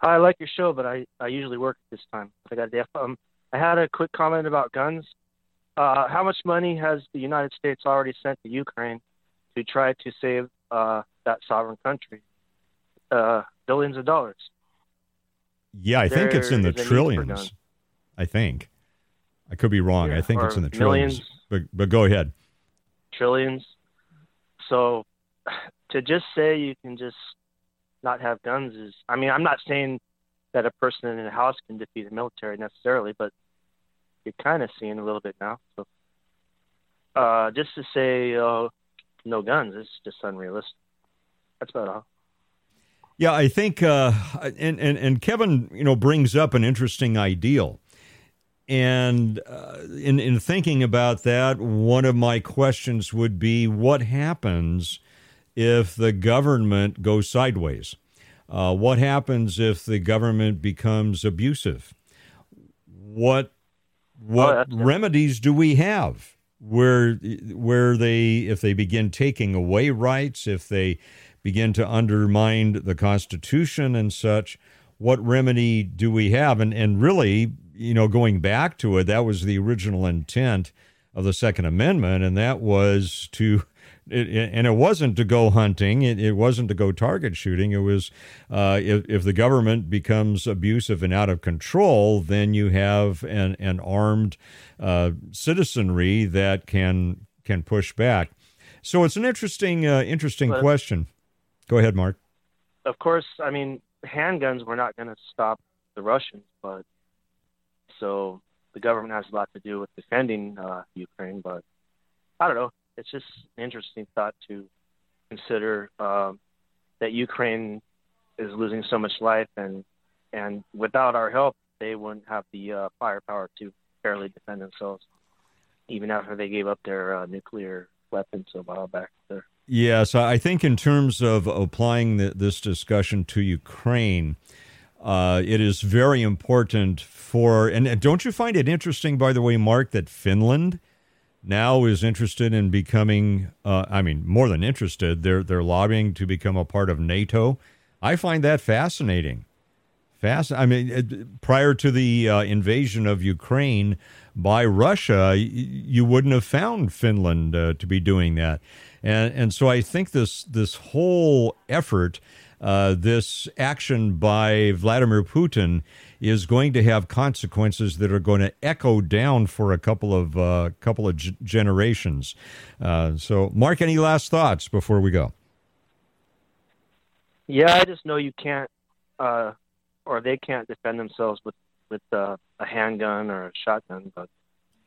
I like your show, but I, I usually work this time. I got a day. Um, I had a quick comment about guns. Uh, how much money has the United States already sent to Ukraine to try to save uh, that sovereign country? Uh, billions of dollars. Yeah, I think it's in the There is a need for trillions. I think. I could be wrong. Yeah, I think it's in the trillions. millions. But, but go ahead. trillions. So <sighs> to just say you can just not have guns is, I mean, I'm not saying that a person in a house can defeat the military necessarily, but you're kind of seeing a little bit now. So uh, just to say uh, no guns is just unrealistic. That's about all. Yeah, I think, uh, and, and and Kevin, you know, brings up an interesting ideal. And uh, in in thinking about that, one of my questions would be, what happens if the government goes sideways? Uh, what happens if the government becomes abusive? What what oh, remedies do we have where where they if they begin taking away rights, if they begin to undermine the Constitution and such? What remedy do we have? And and really, you know, going back to it, that was the original intent of the Second Amendment, and that was to it, and it wasn't to go hunting. It, it, wasn't to go target shooting. It was uh, if, if the government becomes abusive and out of control, then you have an, an armed uh, citizenry that can can push back. So it's an interesting uh, interesting but, question. Go ahead, Mark. Of course, I mean handguns were not going to stop the Russians, but so the government has a lot to do with defending uh, Ukraine. But I don't know it's just an interesting thought to consider um, that Ukraine is losing so much life, and and without our help, they wouldn't have the uh, firepower to fairly defend themselves, even after they gave up their uh, nuclear weapons a while back. There. Yes, I think in terms of applying the, this discussion to Ukraine. Uh, it is very important for, and don't you find it interesting, by the way, Mark, that Finland now is interested in becoming uh, I mean more than interested they're they're lobbying to become a part of NATO I find that fascinating fast I mean prior to the uh, invasion of Ukraine by Russia you wouldn't have found Finland uh, to be doing that and and so I think this this whole effort uh, this action by Vladimir Putin is going to have consequences that are going to echo down for a couple of uh, couple of g- generations. Uh, so, Mark, any last thoughts before we go? Yeah, I just know you can't, uh, or they can't defend themselves with with uh, a handgun or a shotgun, but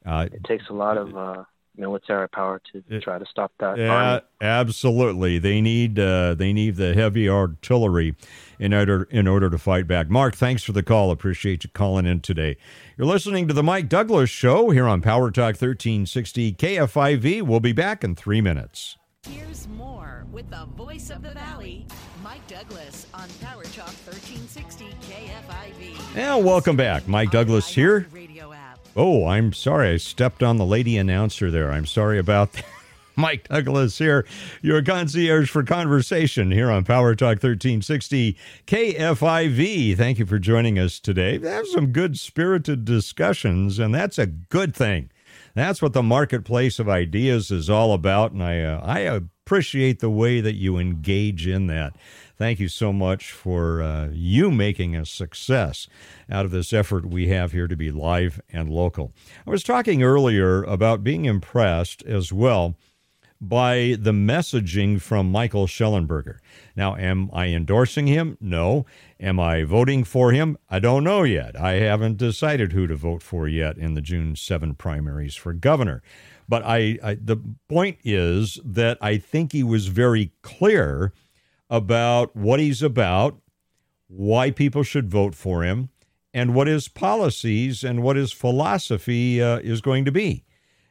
uh, it takes a lot of uh, military power to try to stop that. Yeah, absolutely. They need uh, they need the heavy artillery in order in order to fight back. Mark, thanks for the call. Appreciate you calling in today. You're listening to the Mike Douglass Show here on Power Talk 1360 KFIV. We'll be back in three minutes. Here's more with the voice of the valley, Mike Douglass on Power Talk 1360 KFIV. And welcome back. Mike Douglass here. Oh, I'm sorry. I stepped on the lady announcer there. I'm sorry about <laughs> that. Mike Douglass here, your concierge for conversation here on Power Talk 1360 KFIV. Thank you for joining us today. Have some good spirited discussions, and that's a good thing. That's what the marketplace of ideas is all about, and I uh, I appreciate the way that you engage in that. Thank you so much for uh, you making a success out of this effort we have here to be live and local. I was talking earlier about being impressed as well by the messaging from Michael Shellenberger. Now, am I endorsing him? No. Am I voting for him? I don't know yet. I haven't decided who to vote for yet in the June 7 primaries for governor. But I, I the point is that I think he was very clear about what he's about, why people should vote for him, and what his policies and what his philosophy uh, is going to be.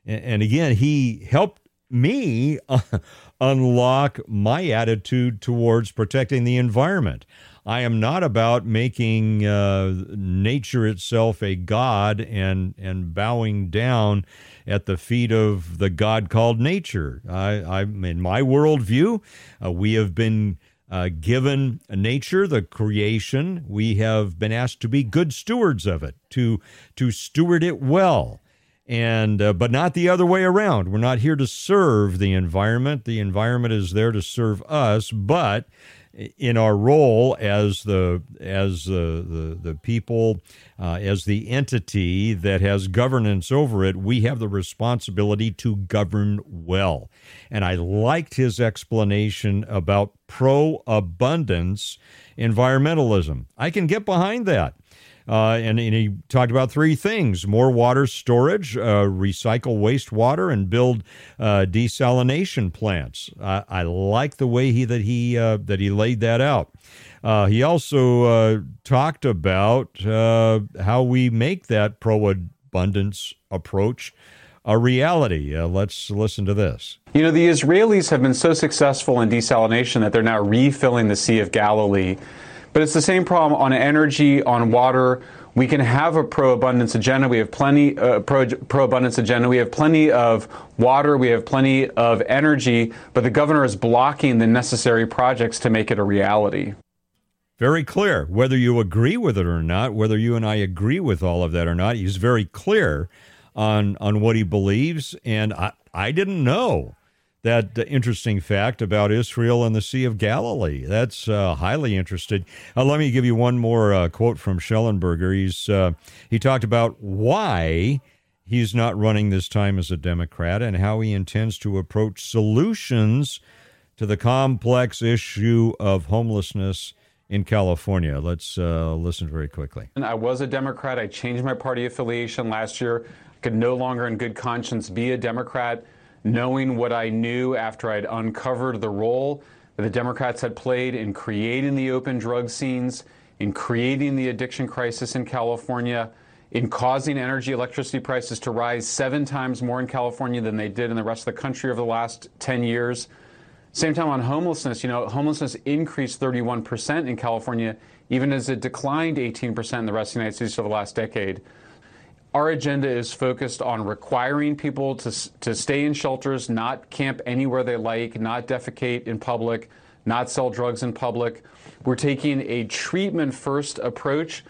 And, and again, he helped me <laughs> unlock my attitude towards protecting the environment. I am not about making uh, nature itself a god and and bowing down at the feet of the god called nature. I, I in my worldview, uh, we have been uh, given nature, the creation, we have been asked to be good stewards of it, to to steward it well, and uh, but not the other way around. We're not here to serve the environment. The environment is there to serve us. But in our role as the as the the, the people uh, as the entity that has governance over it, we have the responsibility to govern well. And I liked his explanation about pro abundance environmentalism. I can get behind that. Uh, and, and, he talked about three things more water storage, uh, recycle wastewater, and build uh, desalination plants. I like the way he that he uh, that he laid that out. Uh, he also uh, talked about how we make that pro abundance approach a reality. let's listen to this. You know, the Israelis have been so successful in desalination that they're now refilling the Sea of Galilee but it's the same problem on energy, on water. We can have a pro-abundance agenda. We have plenty uh, pro pro-abundance agenda. We have plenty of water. We have plenty of energy. But the governor is blocking the necessary projects to make it a reality. Very clear. Whether you agree with it or not, whether you and I agree with all of that or not, he's very clear on on what he believes. And I, I didn't know that interesting fact about Israel and the Sea of Galilee. That's uh, highly interesting. Uh, let me give you one more uh, quote from Shellenberger. He's uh, he talked about why he's not running this time as a Democrat and how he intends to approach solutions to the complex issue of homelessness in California. Let's uh, listen very quickly. I was a Democrat. I changed my party affiliation last year. I could no longer, in good conscience, be a Democrat knowing what I knew after I'd uncovered the role that the Democrats had played in creating the open drug scenes, in creating the addiction crisis in California, in causing energy electricity prices to rise seven times more in California than they did in the rest of the country over the last 10 years. Same time on homelessness, you know, homelessness increased 31% in California, even as it declined 18% in the rest of the United States over the last decade. Our agenda is focused on requiring people to, to stay in shelters, not camp anywhere they like, not defecate in public, not sell drugs in public. We're taking a treatment first approach.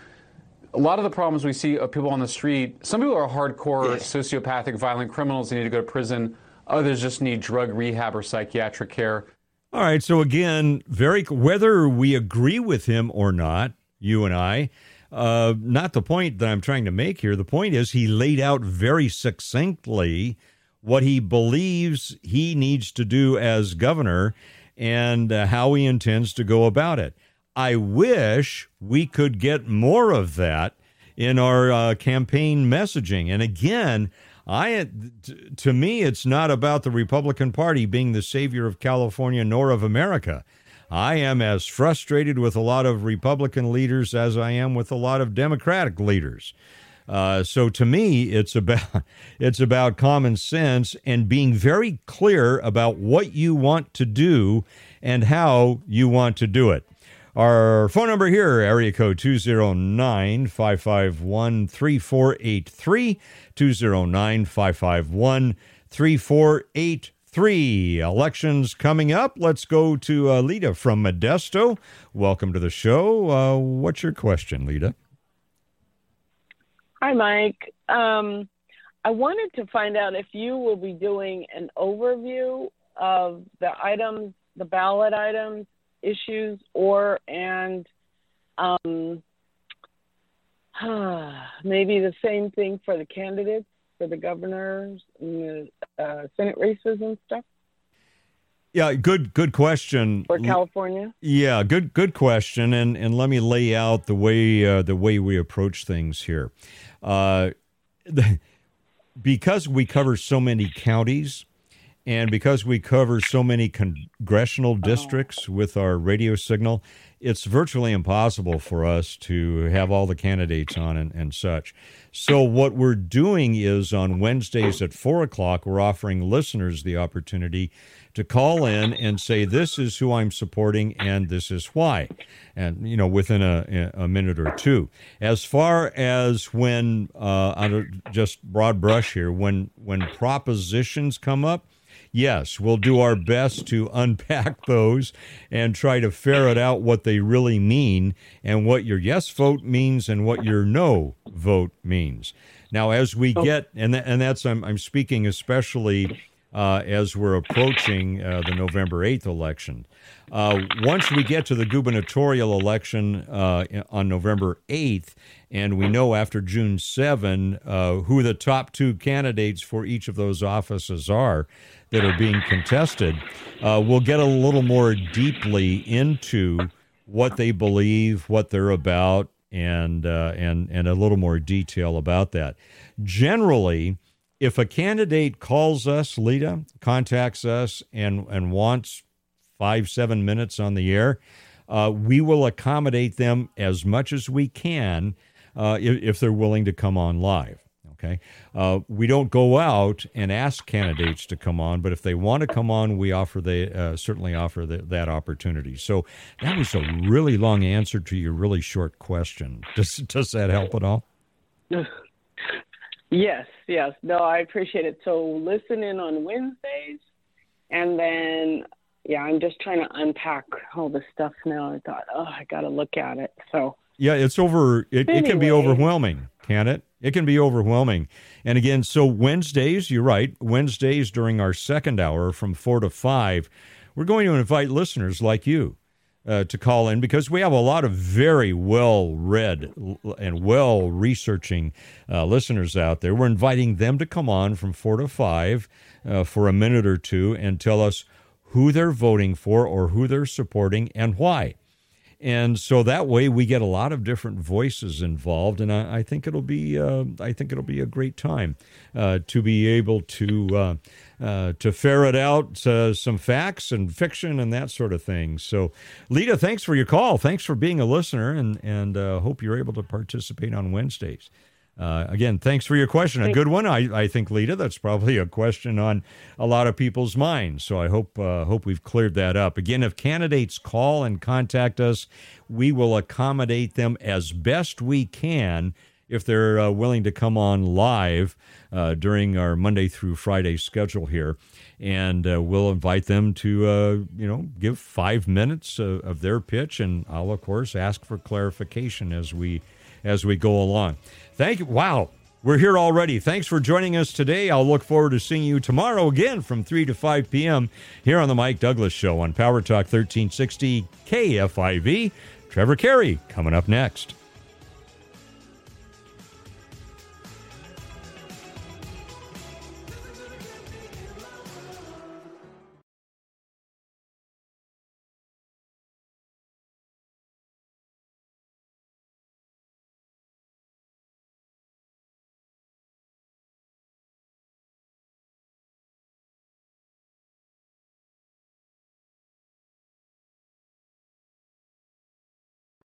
A lot of the problems we see of people on the street, some people are hardcore sociopathic, violent criminals. They need to go to prison. Others just need drug rehab or psychiatric care. All right. So, again, very whether we agree with him or not, you and I, uh, not the point that I'm trying to make here. The point is he laid out very succinctly what he believes he needs to do as governor and uh, how he intends to go about it. I wish we could get more of that in our uh, campaign messaging. And again, I to me, it's not about the Republican Party being the savior of California nor of America. I am as frustrated with a lot of Republican leaders as I am with a lot of Democratic leaders. Uh, so to me, it's about <laughs> it's about common sense and being very clear about what you want to do and how you want to do it. Our phone number here, area code 209 551 3483. 209 551 3483 three. Elections coming up. Let's go to uh, Lita from Modesto. Welcome to the show. Uh, what's your question, Lita? Hi, Mike. Um, I wanted to find out if you will be doing an overview of the items, the ballot items, issues, or and um, <sighs> maybe the same thing for the candidates for the governors and the uh, Senate races and stuff? Yeah, good good question. For California? Yeah, good good question. And and let me lay out the way uh, the way we approach things here. Uh, the, <laughs> because we cover so many counties and because we cover so many congressional oh. districts oh. with our radio signal, it's virtually impossible for us to have all the candidates on and, and such. So, what we're doing is on Wednesdays at four o'clock, we're offering listeners the opportunity to call in and say, This is who I'm supporting and this is why. And, you know, within a, a minute or two. As far as when, uh, just broad brush here, when, when propositions come up, yes, we'll do our best to unpack <laughs> those and try to ferret out what they really mean and what your yes vote means and what your no vote means. Now, as we oh. get, and, th- and that's, I'm, I'm speaking especially uh, as we're approaching uh, the November 8th election. Uh, once we get to the gubernatorial election uh, on November 8th, and we know after June 7 uh, who the top two candidates for each of those offices are that are being contested, uh, we'll get a little more deeply into what they believe, what they're about, and uh, and and a little more detail about that. Generally, if a candidate calls us, Lita contacts us, and and wants five seven minutes on the air, uh, we will accommodate them as much as we can uh, if, if they're willing to come on live. Okay. Uh, we don't go out and ask candidates to come on, but if they want to come on, we offer they uh, certainly offer the, that opportunity. So that was a really long answer to your really short question. <laughs> Does does that help at all? <laughs> Yes, yes. No, I appreciate it. So listen in on Wednesdays, and then yeah, I'm just trying to unpack all the stuff now. I thought, oh, I got to look at it. So yeah, it's over. It, Anyway. it can be overwhelming, can it? It can be overwhelming. And again, so Wednesdays, you're right. Wednesdays during our second hour from four to five, we're going to invite listeners like you uh, to call in because we have a lot of very well read and well researching uh, listeners out there. We're inviting them to come on from four to five uh, for a minute or two and tell us who they're voting for or who they're supporting and why. And so that way we get a lot of different voices involved, and I, I think it'll be uh, I think it'll be a great time uh, to be able to uh, uh, to ferret out uh, some facts and fiction and that sort of thing. So, Lita, thanks for your call. Thanks for being a listener, and and uh, hope you're able to participate on Wednesdays. Uh, again, thanks for your question. A good one, I, I think, Lita. That's probably a question on a lot of people's minds. So I hope uh, hope we've cleared that up. Again, if candidates call and contact us, we will accommodate them as best we can if they're uh, willing to come on live uh, during our Monday through Friday schedule here. And uh, we'll invite them to, uh, you know, give five minutes uh, of their pitch, and I'll of course ask for clarification as we as we go along. Thank you. Wow. We're here already. Thanks for joining us today. I'll look forward to seeing you tomorrow again from 3 to 5 p.m. here on The Mike Douglass Show on Power Talk 1360 KFIV. Trevor Carey coming up next.